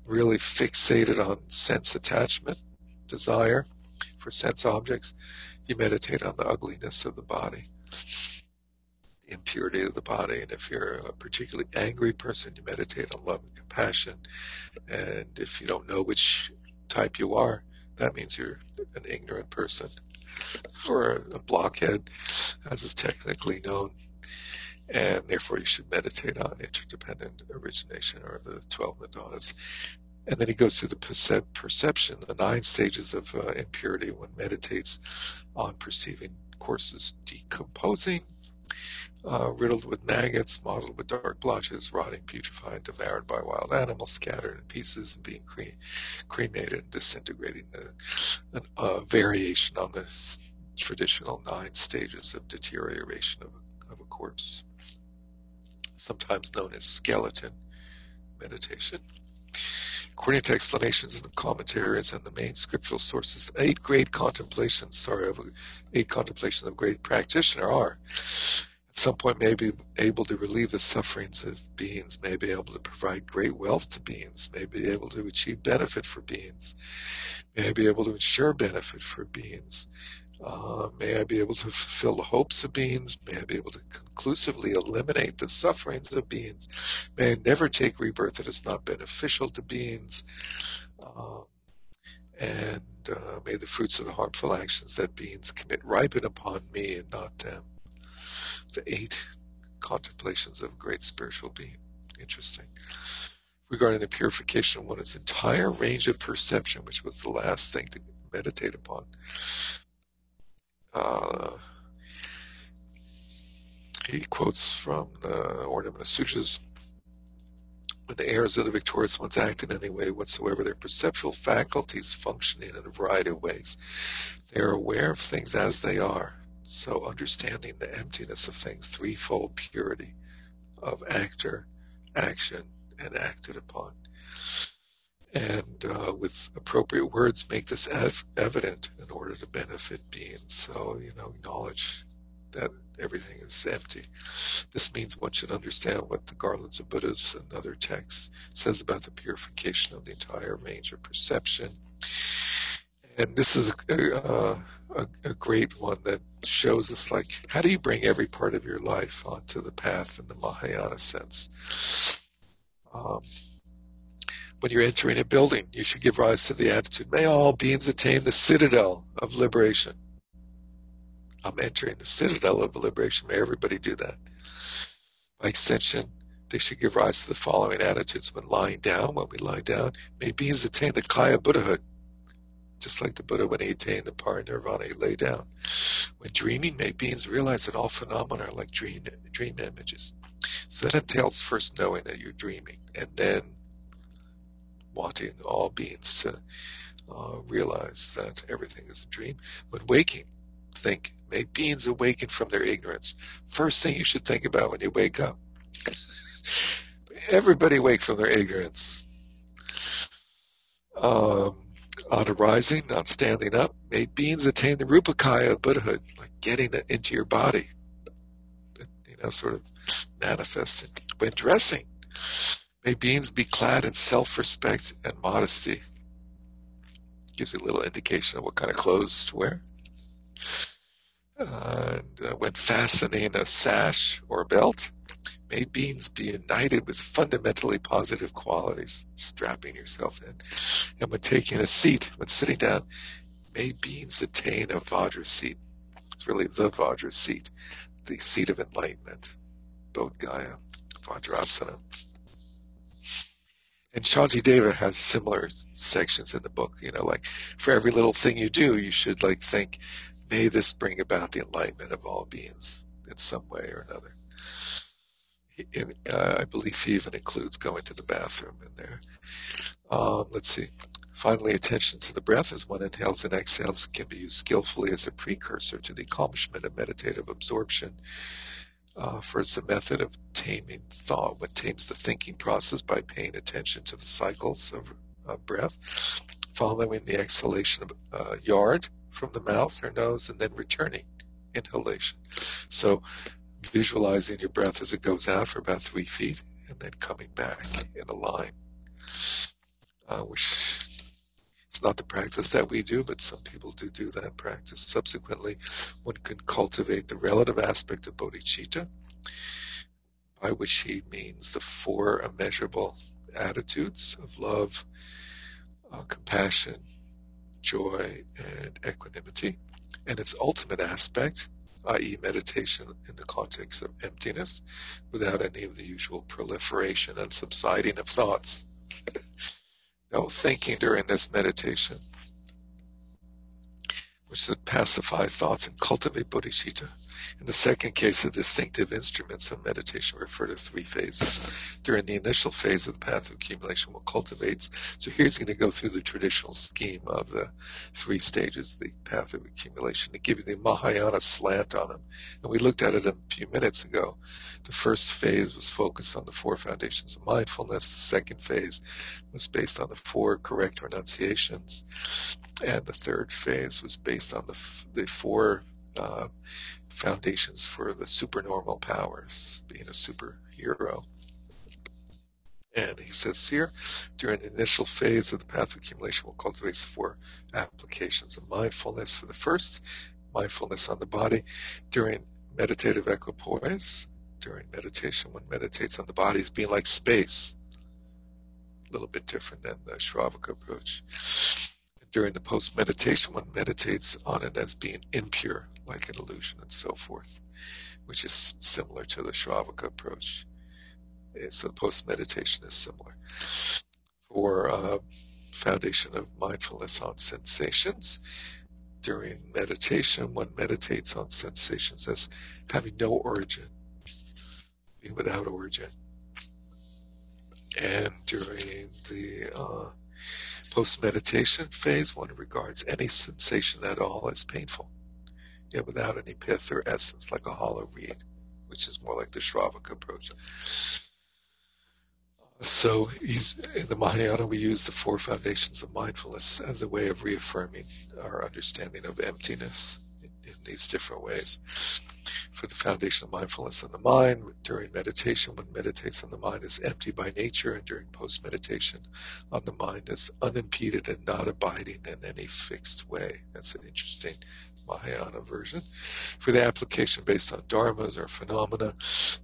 Speaker 1: really fixated on sense attachment, desire for sense objects, you meditate on the ugliness of the body, the impurity of the body. And if you're a particularly angry person, you meditate on love and compassion. And if you don't know which type you are, that means you're an ignorant person or a blockhead, as is technically known. And therefore, you should meditate on interdependent origination or the 12 nidanas. And then he goes through the perception, the nine stages of uh, impurity. One meditates on perceiving courses decomposing, uh, riddled with maggots, mottled with dark blotches, rotting, putrefying, devoured by wild animals, scattered in pieces, and being cre- cremated and disintegrating. The, a variation on the traditional nine stages of deterioration of of a corpse, sometimes known as skeleton meditation. According to explanations in the commentaries and the main scriptural sources, eight great contemplations, sorry, eight contemplations of great practitioner are at some point may be able to relieve the sufferings of beings, may be able to provide great wealth to beings, may be able to achieve benefit for beings, may be able to ensure benefit for beings. Uh, may I be able to fulfill the hopes of beings. May I be able to conclusively eliminate the sufferings of beings. May I never take rebirth that is not beneficial to beings. Uh, and uh, may the fruits of the harmful actions that beings commit ripen upon me and not them the eight contemplations of great spiritual being. Interesting. Regarding the purification of one's entire range of perception, which was the last thing to meditate upon. Uh, he quotes from the Ornament of Sutras when the heirs of the victorious ones act in any way whatsoever, their perceptual faculties functioning in a variety of ways. They are aware of things as they are, so understanding the emptiness of things, threefold purity of actor, action, and acted upon. And uh, with appropriate words make this ev- evident in order to benefit beings. So, you know, acknowledge that everything is empty. This means one should understand what the Garlands of Buddhas and other texts says about the purification of the entire range of perception. And this is a, a, a, a great one that shows us like how do you bring every part of your life onto the path in the Mahayana sense. Um, when you're entering a building, you should give rise to the attitude, may all beings attain the citadel of liberation. I'm entering the citadel of liberation. May everybody do that. By extension, they should give rise to the following attitudes when lying down, when we lie down, may beings attain the Kaya Buddhahood, just like the Buddha when he attained the parinirvana, he lay down. When dreaming, may beings realize that all phenomena are like dream, dream images. So that entails first knowing that you're dreaming, and then wanting all beings to uh, realize that everything is a dream. When waking, think, may beings awaken from their ignorance. First thing you should think about when you wake up. Everybody wakes from their ignorance. Um, on arising, not standing up, may beings attain the Rupakaya of Buddhahood, like getting it into your body, you know, sort of manifesting. When dressing, may beings be clad in self-respect and modesty. Gives you a little indication of what kind of clothes to wear. And uh, when fastening a sash or belt, may beings be united with fundamentally positive qualities, strapping yourself in. And when taking a seat, when sitting down, may beings attain a Vajra seat. It's really the Vajra seat, the seat of enlightenment, Bodh Gaya, Vajrasana. And Shantideva has similar sections in the book, you know, like for every little thing you do, you should like think, may this bring about the enlightenment of all beings in some way or another. In, uh, I believe he even includes going to the bathroom in there. Um, let's see. Finally, attention to the breath as one inhales and exhales can be used skillfully as a precursor to the accomplishment of meditative absorption. Uh, for it's a method of taming thought, what tames the thinking process by paying attention to the cycles of, breath, following the exhalation of uh, yard from the mouth or nose, and then returning inhalation. So visualizing your breath as it goes out for about three feet and then coming back in a line, uh, which not the practice that we do, but some people do do that practice. Subsequently, one can cultivate the relative aspect of bodhicitta, by which he means the four immeasurable attitudes of love, uh, compassion, joy, and equanimity, and its ultimate aspect, i.e., meditation in the context of emptiness, without any of the usual proliferation and subsiding of thoughts. No thinking during this meditation, which should pacify thoughts and cultivate bodhicitta. In the second case, the distinctive instruments of meditation refer to three phases. During the initial phase of the path of accumulation, one cultivates. So here's going to go through the traditional scheme of the three stages, of the path of accumulation, to give you the Mahayana slant on them. And we looked at it a few minutes ago. The first phase was focused on the four foundations of mindfulness. The second phase was based on the four correct renunciations. And the third phase was based on the, the four uh, foundations for the supernormal powers, being a superhero. And he says here, during the initial phase of the path of accumulation, we'll cultivate four applications of mindfulness for the first, mindfulness on the body. During meditative equipoise, during meditation, one meditates on the body as being like space, a little bit different than the Shravaka approach. During the post meditation, one meditates on it as being impure, like an illusion and so forth, which is similar to the Shravaka approach. So post meditation is similar. For uh, foundation of mindfulness on sensations, during meditation, one meditates on sensations as having no origin, being without origin. And during the uh, post meditation phase, one regards any sensation at all as painful yeah, without any pith or essence, like a hollow reed, which is more like the Shravaka approach. So in the Mahayana, we use the four foundations of mindfulness as a way of reaffirming our understanding of emptiness in, in these different ways. For the foundation of mindfulness in the mind, during meditation, when meditates on the mind is empty by nature, and during post meditation on the mind is unimpeded and not abiding in any fixed way. That's an interesting Mahayana version. For the application based on dharmas or phenomena,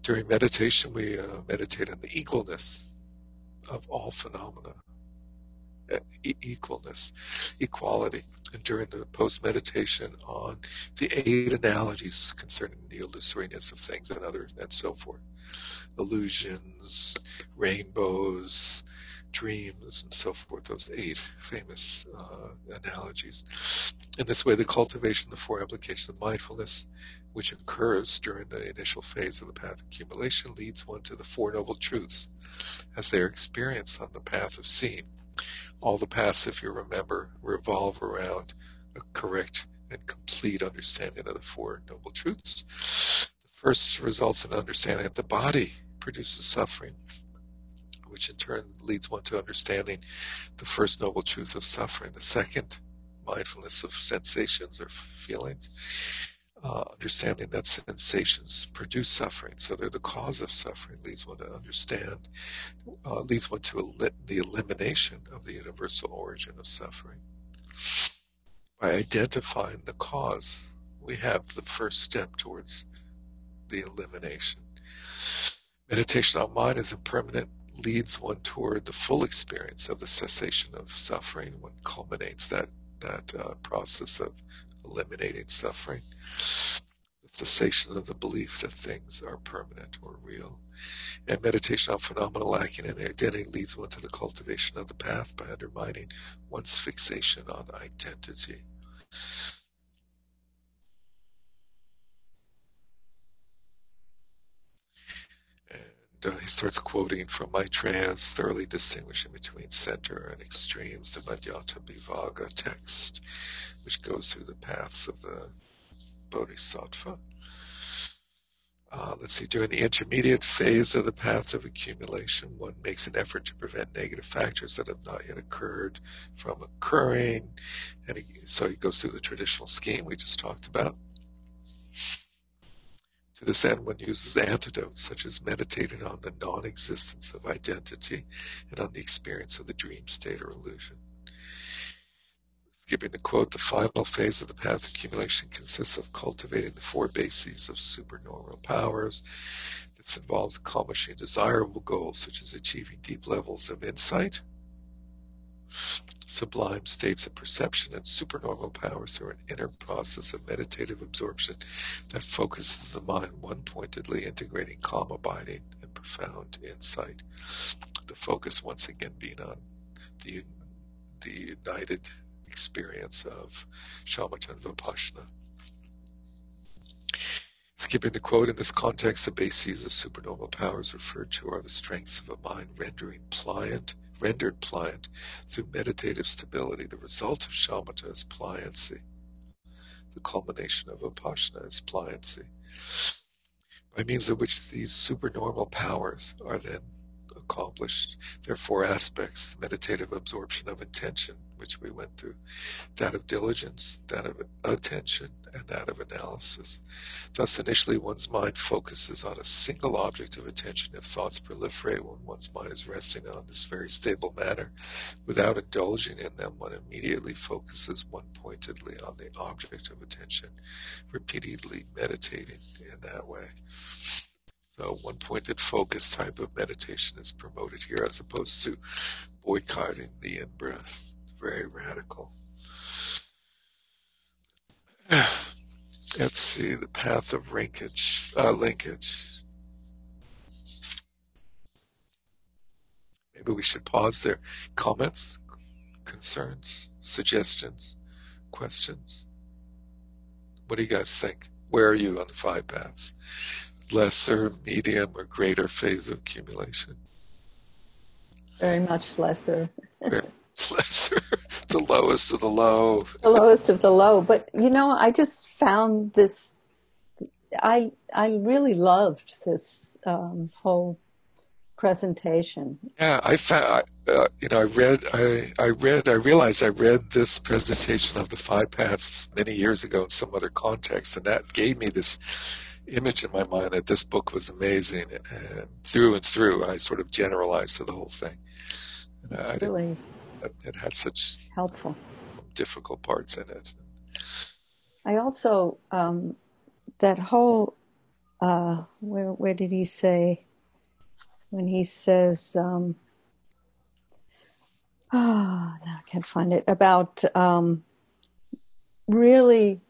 Speaker 1: during meditation we uh, meditate on the equalness of all phenomena, e- equalness, equality. And during the post meditation on the eight analogies concerning the illusoriness of things and others and so forth, illusions, rainbows, dreams, and so forth, those eight famous uh, analogies. In this way, the cultivation of the four applications of mindfulness, which occurs during the initial phase of the path of accumulation, leads one to the Four Noble Truths as they are experienced on the path of seeing. All the paths, if you remember, revolve around a correct and complete understanding of the Four Noble Truths. The first results in understanding that the body produces suffering which in turn leads one to understanding the first noble truth of suffering. The second, mindfulness of sensations or feelings. Uh, understanding that sensations produce suffering, so they're the cause of suffering, leads one to understand, uh, leads one to el- the elimination of the universal origin of suffering. By identifying the cause, we have the first step towards the elimination. Meditation on mind is impermanent leads one toward the full experience of the cessation of suffering, one culminates that that uh, process of eliminating suffering, the cessation of the belief that things are permanent or real. And meditation on phenomena lacking in identity leads one to the cultivation of the path by undermining one's fixation on identity. Uh, he starts quoting from my Maitreya's thoroughly distinguishing between center and extremes, the Madhyanta Vibhaga text, which goes through the paths of the Bodhisattva. Uh, let's see, during the intermediate phase of the path of accumulation, one makes an effort to prevent negative factors that have not yet occurred from occurring. And he, so he goes through the traditional scheme we just talked about. To this end, one uses antidotes such as meditating on the non existence of identity and on the experience of the dream state or illusion. Skipping the quote, the final phase of the path accumulation consists of cultivating the four bases of supernormal powers. This involves accomplishing desirable goals such as achieving deep levels of insight, sublime states of perception and supernormal powers through an inner process of meditative absorption that focuses the mind one pointedly, integrating calm abiding and profound insight. The focus once again being on the, the united experience of shamatha and vipassana. Skipping the quote, in this context, the bases of supernormal powers referred to are the strengths of a mind rendering pliant rendered pliant through meditative stability. The result of shamatha is pliancy. The culmination of vipassana is pliancy. By means of which these supernormal powers are then accomplished. There are four aspects the meditative absorption of intention, which we went through, that of diligence, that of attention, and that of analysis. Thus, initially, one's mind focuses on a single object of attention. If thoughts proliferate when one's mind is resting on this very stable matter, without indulging in them, one immediately focuses one pointedly on the object of attention, repeatedly meditating in that way. So one pointed focus type of meditation is promoted here as opposed to boycotting the in breath. Very radical. Let's see the path of linkage. Uh, linkage. Maybe we should pause there. Comments, concerns, suggestions, questions. What do you guys think? Where are you on the five paths? Lesser, medium, or greater phase of accumulation?
Speaker 12: Very much lesser.
Speaker 1: Very lesser. the lowest of the low.
Speaker 12: The lowest of the low. But you know, I just found this. I I really loved this um, whole presentation.
Speaker 1: Yeah, I found, uh, you know, I read, I, I read, I realized I read this presentation of the five paths many years ago in some other context, and that gave me this image in my mind that this book was amazing and through and through. I sort of generalized to the whole thing. And I
Speaker 12: really
Speaker 1: it had such
Speaker 12: helpful,
Speaker 1: difficult parts in it.
Speaker 12: I also um, that whole uh, where where did he say when he says um, oh no I can't find it about um, really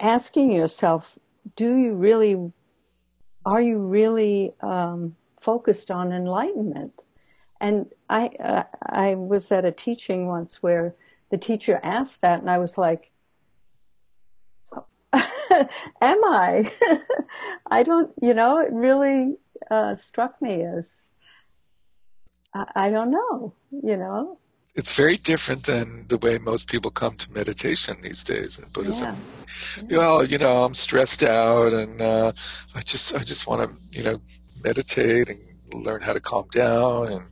Speaker 12: asking yourself do you really are you really um, focused on enlightenment and I uh, I was at a teaching once where the teacher asked that and I was like am I? I don't, you know, it really uh, struck me as, I, I don't know, you know.
Speaker 1: It's very different than the way most people come to meditation these days in Buddhism. Yeah. Well, you know, I'm stressed out, and uh, I just, I just want to, you know, meditate and learn how to calm down and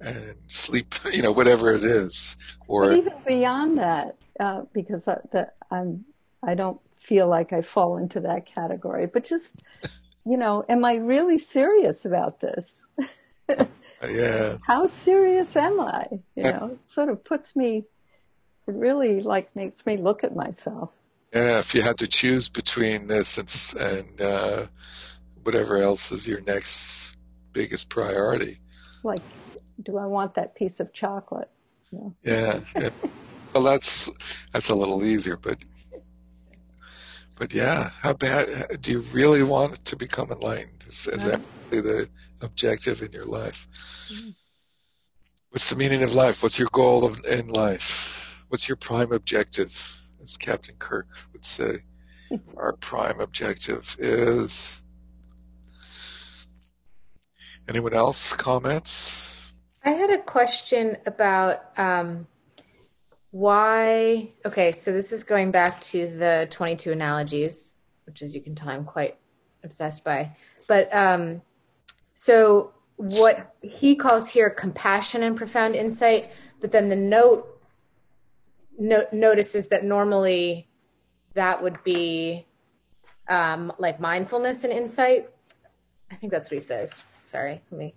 Speaker 1: and sleep, you know, whatever it is.
Speaker 12: Or but even beyond that, uh, because I, the, I'm, I don't feel like I fall into that category. But just, you know, am I really serious about this?
Speaker 1: yeah.
Speaker 12: How serious am I? You know, it sort of puts me, it really like makes me look at myself.
Speaker 1: Yeah, if you had to choose between this and, and uh, whatever else is your next biggest priority.
Speaker 12: Like, do I want that piece of chocolate?
Speaker 1: Yeah. yeah. well, that's that's a little easier, but but yeah, how bad do you really want to become enlightened? Is, is that really the objective in your life? Mm-hmm. What's the meaning of life? What's your goal of, in life? What's your prime objective? As Captain Kirk would say, our prime objective is. Anyone else comments?
Speaker 4: I had a question about um, why okay so this is going back to the 22 analogies which as you can tell i'm quite obsessed by but um so what he calls here compassion and profound insight but then the note no, notices that normally that would be um like mindfulness and insight i think that's what he says sorry let me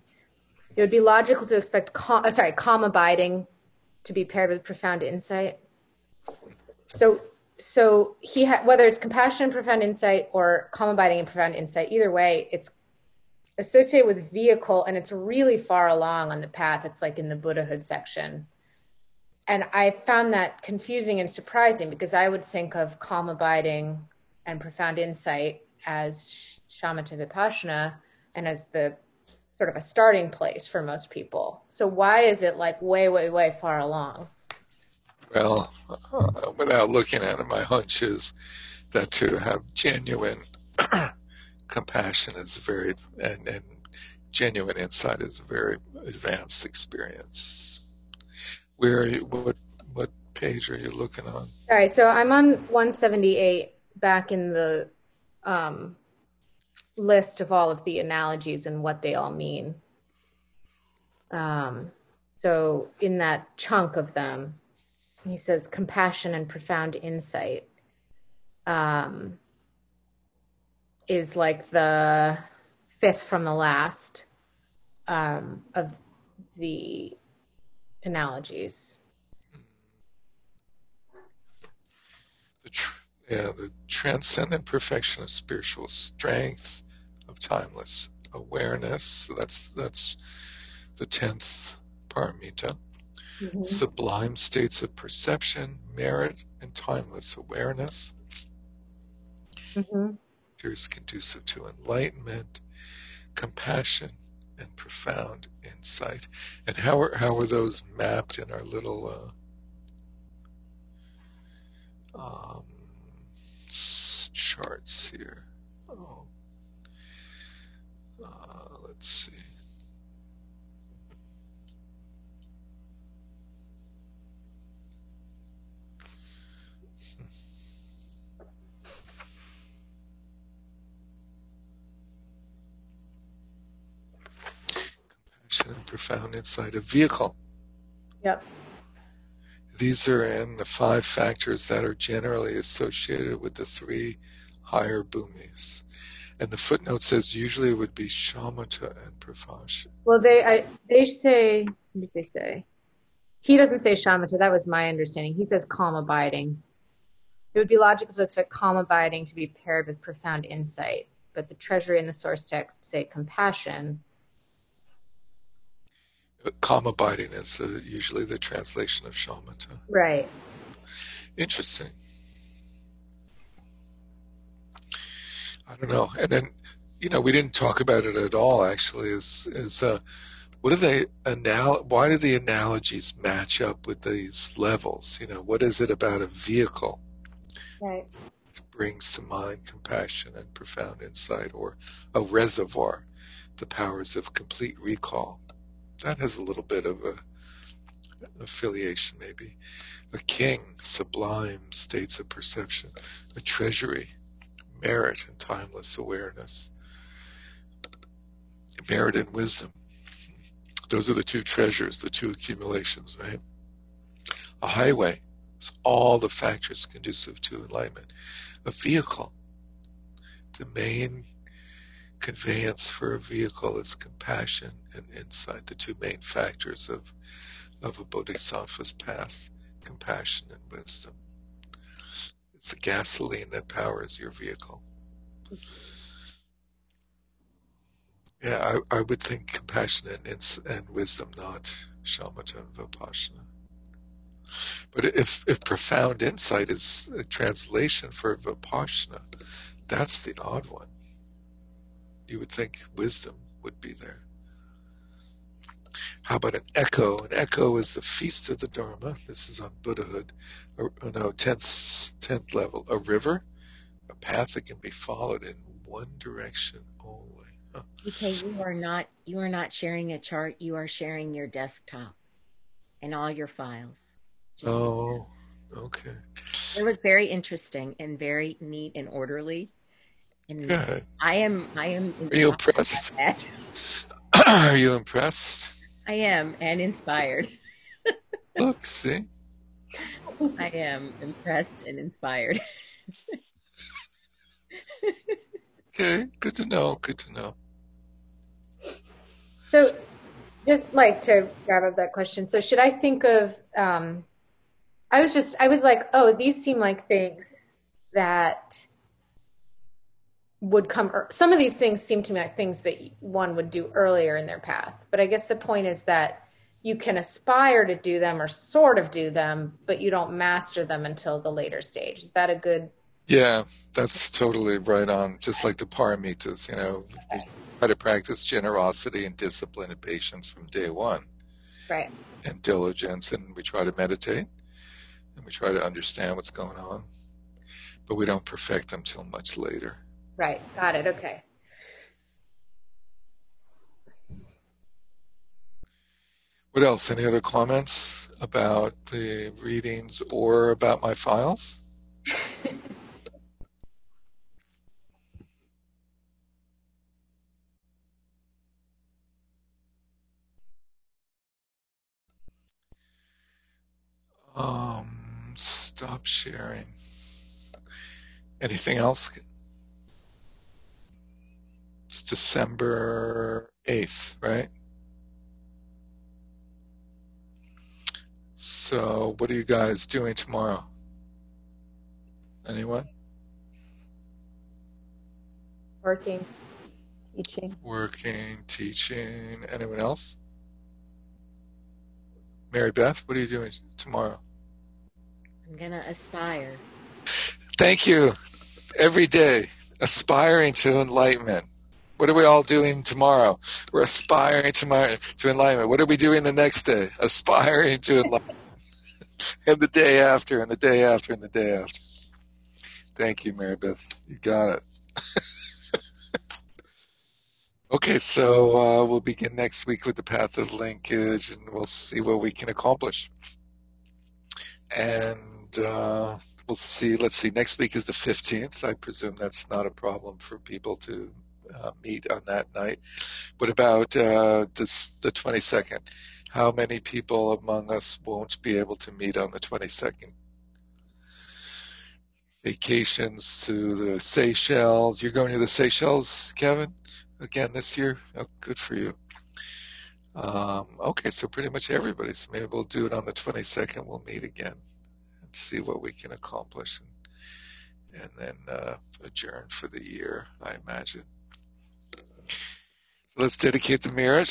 Speaker 4: it would be logical to expect calm, uh, sorry calm abiding to be paired with profound insight. So, so he ha- whether it's compassion and profound insight or calm abiding and profound insight, either way, it's associated with vehicle and it's really far along on the path. It's like in the Buddhahood section. And I found that confusing and surprising because I would think of calm abiding and profound insight as shamatha vipassana and as the sort of a starting place for most people. So why is it like way, way, way far along?
Speaker 1: Well, uh, without looking at it, my hunch is that to have genuine compassion is very, and, and genuine insight is a very advanced experience. Where, you, what, what page are you looking on?
Speaker 4: All right, so I'm on 178 back in the um, list of all of the analogies and what they all mean. Um, so in that chunk of them, he says compassion and profound insight um, is like the fifth from the last um, of the analogies.
Speaker 1: The tr- yeah, the transcendent perfection of spiritual strength, of timeless awareness. So that's that's the tenth paramita. Mm-hmm. Sublime states of perception, merit, and timeless awareness. Mm-hmm. Appears conducive to enlightenment, compassion, and profound insight. And how are how are those mapped in our little uh, um, charts here? Oh. Let's see. Profound insight a vehicle.
Speaker 4: Yep.
Speaker 1: These are in the five factors that are generally associated with the three higher bhumis. And the footnote says usually it would be shamatha and pravasha.
Speaker 4: Well, they I, they say. What did they say? He doesn't say shamatha. That was my understanding. He says calm abiding. It would be logical to expect calm abiding to be paired with profound insight, but the treasury and the source text say compassion.
Speaker 1: Calm abiding is uh, usually the translation of shamatha.
Speaker 4: Right.
Speaker 1: Interesting. I don't know. And then, you know, we didn't talk about it at all. Actually, is is uh, what are they anal? Why do the analogies match up with these levels? You know, what is it about a vehicle?
Speaker 4: Right.
Speaker 1: brings to mind compassion and profound insight, or a reservoir, the powers of complete recall. That has a little bit of a affiliation, maybe. A king, sublime states of perception. A treasury, merit and timeless awareness. Merit and wisdom. Those are the two treasures, the two accumulations, right? A highway is all the factors conducive to enlightenment. A vehicle, the main conveyance for a vehicle is compassion and insight, the two main factors of, of a bodhisattva's path, compassion and wisdom. It's the gasoline that powers your vehicle. Yeah, I, I would think compassion and, and wisdom, not shamatha and vipassana. But if, if profound insight is a translation for vipassana, that's the odd one. You would think wisdom would be there. How about an echo? An echo is the feast of the Dharma. This is on Buddhahood. Or, oh no, tenth tenth level. A river, a path that can be followed in one direction only. Huh.
Speaker 5: Okay, you are not you are not sharing a chart. You are sharing your desktop and all your files.
Speaker 1: Just, oh, okay.
Speaker 5: It was very interesting and very neat and orderly. And
Speaker 1: Good.
Speaker 5: I am I am.
Speaker 1: Are you impressed? Are you impressed?
Speaker 5: I am and inspired.
Speaker 1: Look, see.
Speaker 5: I am impressed and inspired.
Speaker 1: okay, good to know. Good to know.
Speaker 4: So, just like to grab up that question. So, should I think of? Um, I was just, I was like, oh, these seem like things that would come. Some of these things seem to me like things that one would do earlier in their path. But I guess the point is that you can aspire to do them or sort of do them, but you don't master them until the later stage. Is that a good?
Speaker 1: Yeah, that's totally right on. Just like the paramitas, you know, we try to practice generosity and discipline and patience from day one.
Speaker 4: Right.
Speaker 1: And diligence, and we try to meditate, and we try to understand what's going on, but we don't perfect them till much later.
Speaker 4: Right. Got it. Okay.
Speaker 1: What else? Any other comments about the readings or about my files? um, stop sharing. Anything else? It's December 8th, right? So, what are you guys doing tomorrow? Anyone?
Speaker 12: Working, teaching.
Speaker 1: Working, teaching. Anyone else? Mary Beth, what are you doing tomorrow?
Speaker 5: I'm going to aspire.
Speaker 1: Thank you. Every day, aspiring to enlightenment. What are we all doing tomorrow? We're aspiring tomorrow to enlightenment. What are we doing the next day? Aspiring to enlightenment. and the day after, and the day after, and the day after. Thank you, Mary Beth. You got it. okay, so uh, we'll begin next week with the path of linkage, and we'll see what we can accomplish. And uh, we'll see. Let's see. Next week is the fifteenth. I presume that's not a problem for people to uh, meet on that night. What about uh, this, the 22nd? How many people among us won't be able to meet on the 22nd? Vacations to the Seychelles. You're going to the Seychelles, Kevin, again this year? Oh, good for you. Um, okay, so pretty much everybody's maybe we'll do it on the 22nd. We'll meet again and see what we can accomplish and, and then uh, adjourn for the year, I imagine. Let's dedicate the merit.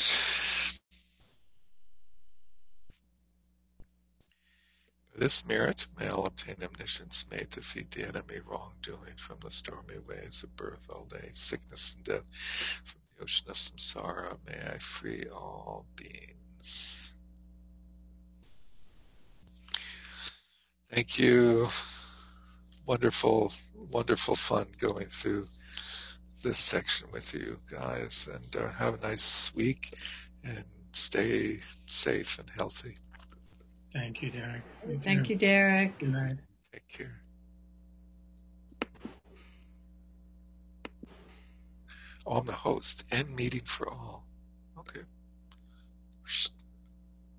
Speaker 1: This merit may all obtain omniscience, may defeat the enemy wrongdoing from the stormy waves of birth, old age, sickness, and death, from the ocean of samsara, may I free all beings. Thank you. Wonderful, wonderful fun going through this section with you guys, and uh, have a nice week and stay safe and healthy.
Speaker 13: Thank you, Derek.
Speaker 2: Thank you, Derek.
Speaker 13: Good night.
Speaker 1: Take care. Oh, I'm the host. End meeting for all. Okay.